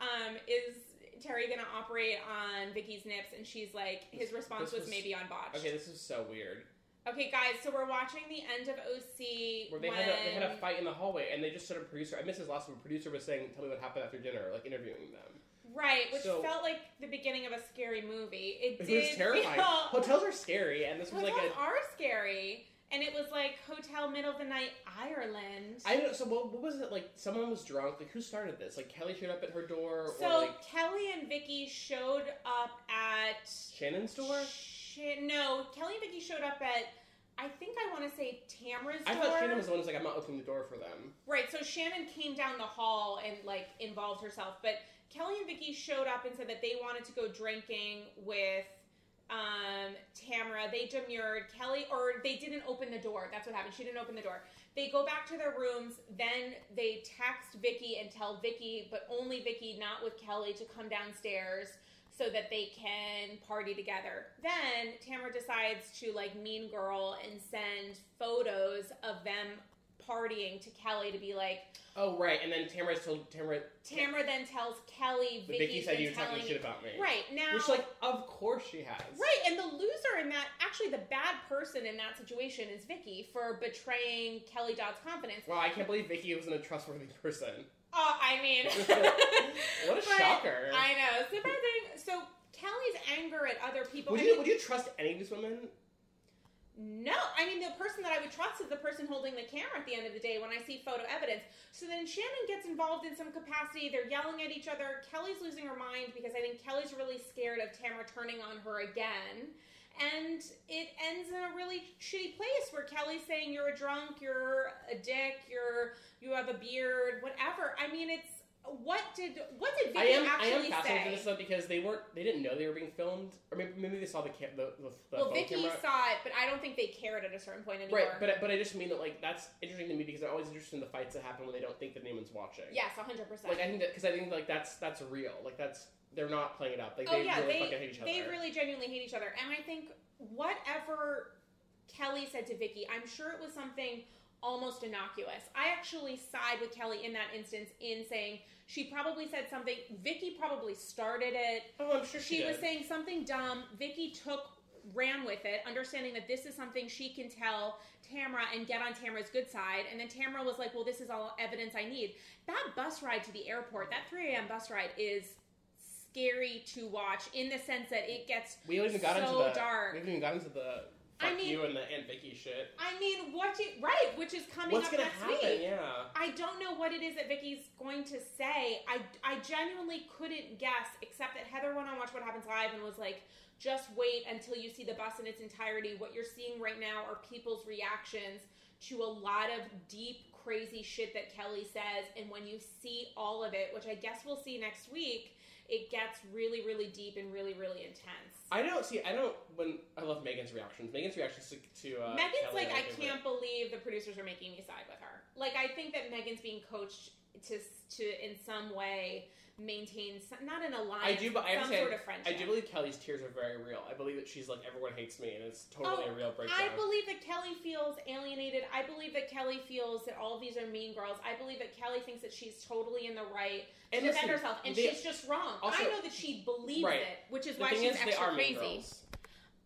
um, "Is Terry gonna operate on Vicki's nips?" And she's like, his response was,
was-
maybe on botch.
Okay, this is so weird.
Okay, guys, so we're watching the end of OC
Where they
when
had a, they had a fight in the hallway, and they just said a producer. I missed his last one. Producer was saying, "Tell me what happened after dinner," like interviewing them.
right, which
So-
felt like the beginning of a scary movie. It,
It
did
was terrifying.
Feel,
Hotels are scary, and this was
hotels
like a
are scary, and it was like hotel middle of the night Ireland.
I don't. So what, what was it like? Someone was drunk. Like who started this? Like Kelly showed up at her door,
so
or like
Kelly and Vicki showed up at
Shannon's door.
Sh- no, Kelly and Vicki showed up at. I think I want to say Tamra's door.
I
door.
thought Shannon was the one who's like, I'm not opening the door for them.
Right, so Shannon came down the hall and like involved herself, but Kelly and Vicki showed up and said that they wanted to go drinking with um, Tamra. They demurred. Kelly, or they didn't open the door. That's what happened. She didn't open the door. They go back to their rooms. Then they text Vicki and tell Vicki, but only Vicki, not with Kelly, to come downstairs so that they can party together. Then Tamra decides to like mean girl and send photos of them partying to Kelly to be like,
Oh right, and then Tamra told Tamra.
Tamra then tells Kelly,
But Vicki said you were talking shit about me.
Right now,
Which like, of course she has.
right, and the loser in that, actually, the bad person in that situation is Vicki for betraying Kelly Dodd's confidence.
Wow, I can't believe Vicki wasn't a trustworthy person.
Uh, I mean, <laughs>
What a <laughs> shocker.
I know. So, so Kelly's anger at other people.
Would
I
you
mean,
would you trust any of these women?
No, I mean the person that I would trust is the person holding the camera at the end of the day when I see photo evidence. So then Shannon gets involved in some capacity. They're yelling at each other. Kelly's losing her mind because I think Kelly's really scared of Tamra turning on her again. And it ends in a really shitty place where Kelly's saying you're a drunk, you're a dick, you're you have a beard, whatever. I mean, it's what did what did
I
Vicki
am I am fascinated
say?
with this though because they weren't they didn't know they were being filmed or maybe, maybe they saw the cam- the, the, the
well, Vicki
camera.
saw it, but I don't think they cared at a certain point anymore.
Right, but but I just mean that like that's interesting to me because I'm always interested in the fights that happen when they don't think that anyone's watching.
yes, hundred percent.
Like I think that because I think like that's that's real. Like that's they're not playing it up. Like
oh
they
yeah,
really
they
fucking hate each other.
they really genuinely hate each other, and I think whatever Kelly said to Vicky, I'm sure it was something almost innocuous. I actually side with Kelly in that instance in saying she probably said something. Vicki probably started it.
oh, I'm sure she,
She was saying something dumb. Vicki took ran with it, understanding that this is something she can tell Tamra and get on Tamra's good side. And then Tamra was like, "Well, this is all evidence I need." That bus ride to the airport, that 3 a.m. bus ride, is scary to watch in the sense that it gets
We haven't even got
so
into the
dark.
we haven't even got into the
I mean-
you and the Aunt Vicki shit.
I mean, what do right, which is coming
What's
up
gonna
next
happen?
week.
Yeah.
I don't know what it is that Vicki's going to say. I, I genuinely couldn't guess, except that Heather went on Watch What Happens Live and was like, just wait until you see the bus in its entirety. What you're seeing right now are people's reactions to a lot of deep, crazy shit that Kelly says. And when you see all of it, which I guess we'll see next week, it gets really, really deep and really, really intense.
I don't see. I don't. When I love Meghan's reactions. Meghan's reactions to, to uh,
Meghan's
Kelly
like, I can't believe the producers are making me side with her. Like, I think that Meghan's being coached to to in some way maintain some, not an
I
alliance,
do, but I understand.
sort of friendship.
I do believe Kelly's tears are very real. I believe that she's like everyone hates me, and it's totally
Oh,
a real breakdown.
I believe that Kelly feels alienated. I believe that Kelly feels that all of these are mean girls. I believe that Kelly thinks that she's totally in the right to
And
defend
listen,
herself, and
they-
she's just wrong.
also-
I know that she believes
Right.
it, which is
the
why she's
is,
extra crazy.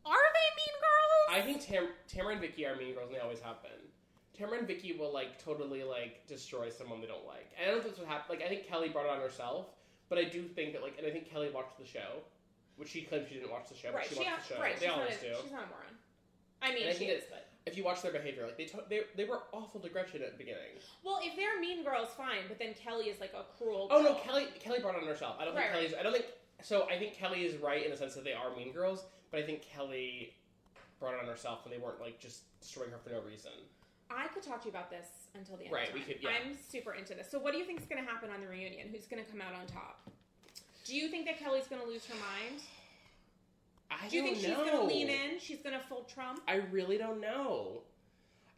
Are they mean girls?
I think Tam- Tamra and Vicki are mean girls, and they always have been. Tamra and Vicki will like totally like destroy someone they don't like. And I don't think that's what happened. Like I think Kelly brought it on herself, but I do think that like, and I think Kelly watched the show, which she claims she didn't watch the show,
right,
but she
she,
watched the show.
right.
they
she's,
always
a,
do.
she's not a moron. I mean,
I
she is, but
If you watch their behavior, like they to- they they were awful to Gretchen at the beginning.
well, if they're mean girls, fine. But then Kelly is like a cruel.
Oh no. Kelly Kelly brought it on herself. I don't think
Right,
Kelly's. I don't think so. I think Kelly is right in the sense that they are mean girls, but I think Kelly brought it on herself, and they weren't like just destroying her for no reason.
I could talk to you about this until the end.
Right,
of
we could- yeah.
I'm super into this. So, what do you think is going to happen on the reunion? Who's going to come out on top? Do you think that Kelly's going to lose her mind?
I
Do you think she's going to lean in? She's going to full Trump?
I really don't know.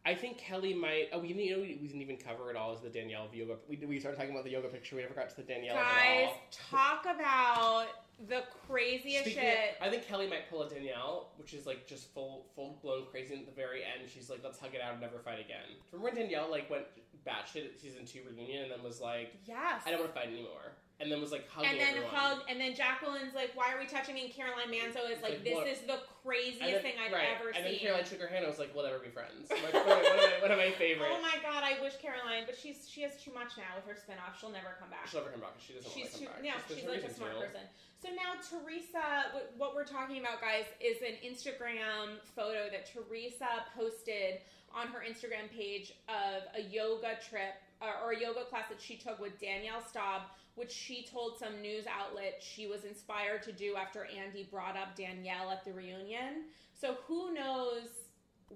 I think Kelly might. Oh, we didn't, you know, we, didn't even cover it all as the Danielle yoga. We, we started talking about the yoga picture. We never got to the Danielle
Guys, talk about the craziest
Speaking
shit.
of- I think Kelly might pull a Danielle, which is like just full full blown crazy. And at the very end, she's like, "Let's hug it out and never fight again." Remember when Danielle like went batshit at season two reunion and then was like,
yes.
"I don't want to fight anymore," and then was like hugging
and then
everyone.
hug, and then Jacqueline's like, "Why are we touching?" And Caroline Manzo is like,
like,
"This
what?
is the craziest
then,
thing I've
right.
ever
and then. Caroline shook her hand and was like, "We'll never be friends." Like, "Wait, what am I- what one of my favorite.
Oh my god, I wish Caroline, but she's she has too much now with her spinoff. She'll never come back.
She'll never come back. 'cause She doesn't
She's
want to
too,
back.
yeah,
There's
she's like a smart
to.
person. So now Teresa, what we're talking about, guys, is an Instagram photo that Teresa posted on her Instagram page of a yoga trip uh, or a yoga class that she took with Danielle Staub, which she told some news outlet she was inspired to do after Andy brought up Danielle at the reunion. So who knows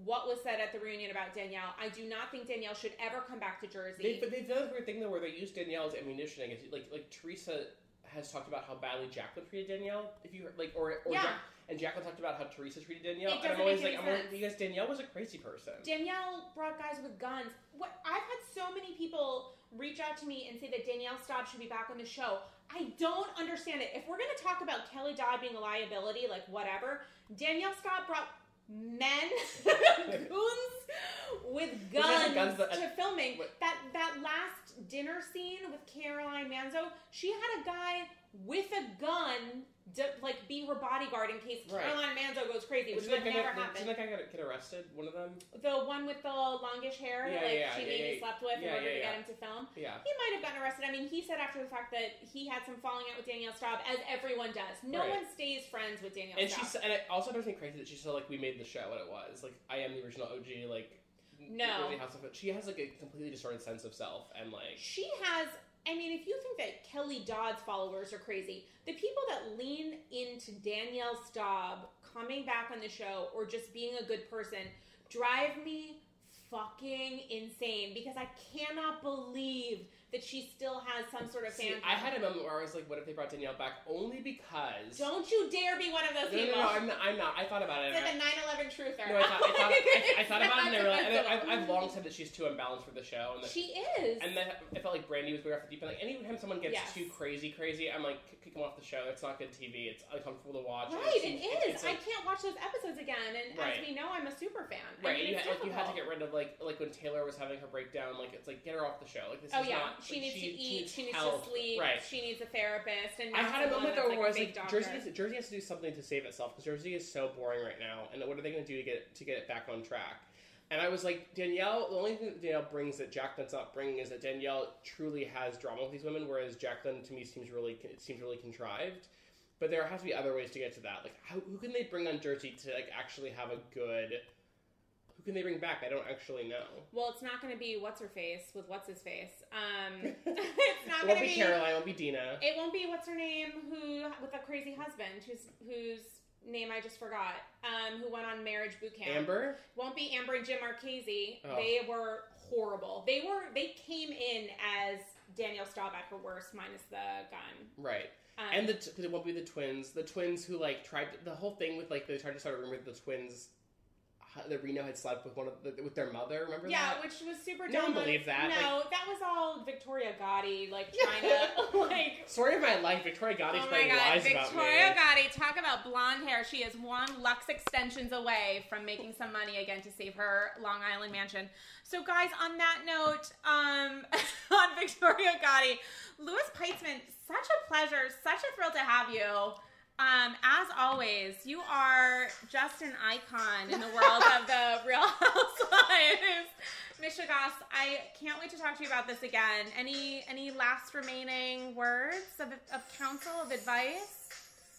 what was said at the reunion about Danielle? I do not think Danielle should ever come back to Jersey.
They, but they've done a weird thing though, where they use Danielle as ammunition against like like Teresa has talked about how badly Jacqueline treated Danielle. If you like, or or
Yeah.
Jack, and Jacqueline talked about how Teresa treated Danielle.
It
and I'm always
make
like,
any
I'm always, because Danielle was a crazy person.
Danielle brought guys with guns. What I've had so many people reach out to me and say that Danielle Staub should be back on the show. I don't understand it. If we're going to talk about Kelly Dodd being a liability, like whatever, Danielle Staub brought men <laughs> goons with guns,
guns that- uh,
to filming.
what-
That that last dinner scene with Caroline Manzo, she had a guy with a gun like be her bodyguard in case
Right.
Caroline Manzo goes crazy, which would never happen.
Didn't that guy get, get arrested? One of them?
The one with the longish hair
Yeah,
like
yeah,
she
yeah,
maybe
yeah.
slept with in order to get him to film.
Yeah.
He might have gotten arrested. I mean, he said after the fact that he had some falling out with Danielle Staub, as everyone does. No
Right.
one stays friends with Danielle
And
Staub.
she said, and it also drives me crazy that she said like we made the show what it was. Like I am the original OG. Like
No.
Really of She has like a completely distorted sense of self and like
She has. I mean, if you think that Kelly Dodd's followers are crazy, the people that lean into Danielle Staub coming back on the show or just being a good person drive me fucking insane because I cannot believe that she still has some sort of
See,
fan.
I had a moment where I was like, what if they brought Danielle back only because
Don't you dare be one of those
No, no,
people.
no, I'm not, I'm not. I thought about it.
You're
and
the 9/11 truther.
No, I thought, I thought, I, I thought about it, and I realized, and I, I've, I've long said that she's too imbalanced for the show, and that,
she is.
and then I felt like Brandi was going off the deep end. Like anytime someone gets
Yes.
too crazy, crazy, I'm like, kick them off the show. It's not good TV. It's uncomfortable to watch.
right,
It's-
it
it's-
is.
it's
I can't watch those episodes again, and
Right.
as we know, I'm a super fan. I
Right,
mean,
you,
it's
had, like, you had to get rid of like like when Taylor was having her breakdown. Like it's like get her off the show. Like this
Oh
is
yeah,
not.
She
like,
needs to eat. She needs
help.
to sleep.
Right.
She needs a therapist. And
I had a moment though where I was like,
doctor.
Jersey, has, Jersey has to do something to save itself because Jersey is so boring right now, and what are they going to do to get to get it back on track? And I was like, Danielle. The only thing that Danielle brings that Jacqueline's not bringing is that Danielle truly has drama with these women, whereas Jacqueline to me seems really it seems really contrived. But there has to be other ways to get to that. Like, how, who can they bring on Jersey to like actually have a good? Who can they bring back? I don't actually know.
Well, it's not going to be what's her face with what's his face. Um, <laughs> it's <laughs> not
It
going
won't
to
be
be.
Caroline. It won't be Dina.
It won't be what's her name who with a crazy husband whose whose name I just forgot. Um, who went on marriage boot camp.
Amber.
Won't be Amber and Jim Marchese.
Oh.
They were horrible. They were they came in as Danielle Staub at her worst, minus the gun.
Right.
Um,
And the t- it won't be the twins. The twins who like tried the whole thing with like they tried to start a rumor that the twins that Reno had slept with one of the, with their mother. Remember that?
yeah,
that?
which was super.
No one
dumb.
believed that,
No, that was all Victoria Gotti, like <laughs> trying to <laughs> like.
Story of my life. Victoria Gotti
Oh my god,
lies
Victoria. Gotti, talk about blonde hair. She is one Lux extensions away from making some money again to save her Long Island mansion. So, guys, on that note, um, <laughs> on Victoria Gotti, Louis Peitzman, such a pleasure, such a thrill to have you. Um, as always, you are just an icon in the world of the <laughs> Real Housewives. mishegas, I can't wait to talk to you about this again. Any any last remaining words of, of counsel of advice?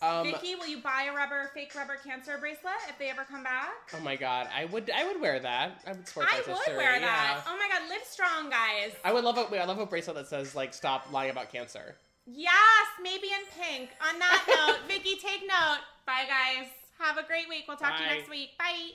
Um,
Vicki, will you buy a rubber fake rubber cancer bracelet if they ever come back?
oh my god, I would I would wear that. I would support
I
that I
would
sister,
wear that. Oh my god, live strong, guys.
I would love a wait, I love a bracelet that says like stop lying about cancer.
Yes, maybe in pink. On that <laughs> note, Vicki, take note. Bye, guys. Have a great week. We'll talk to you next week. Bye.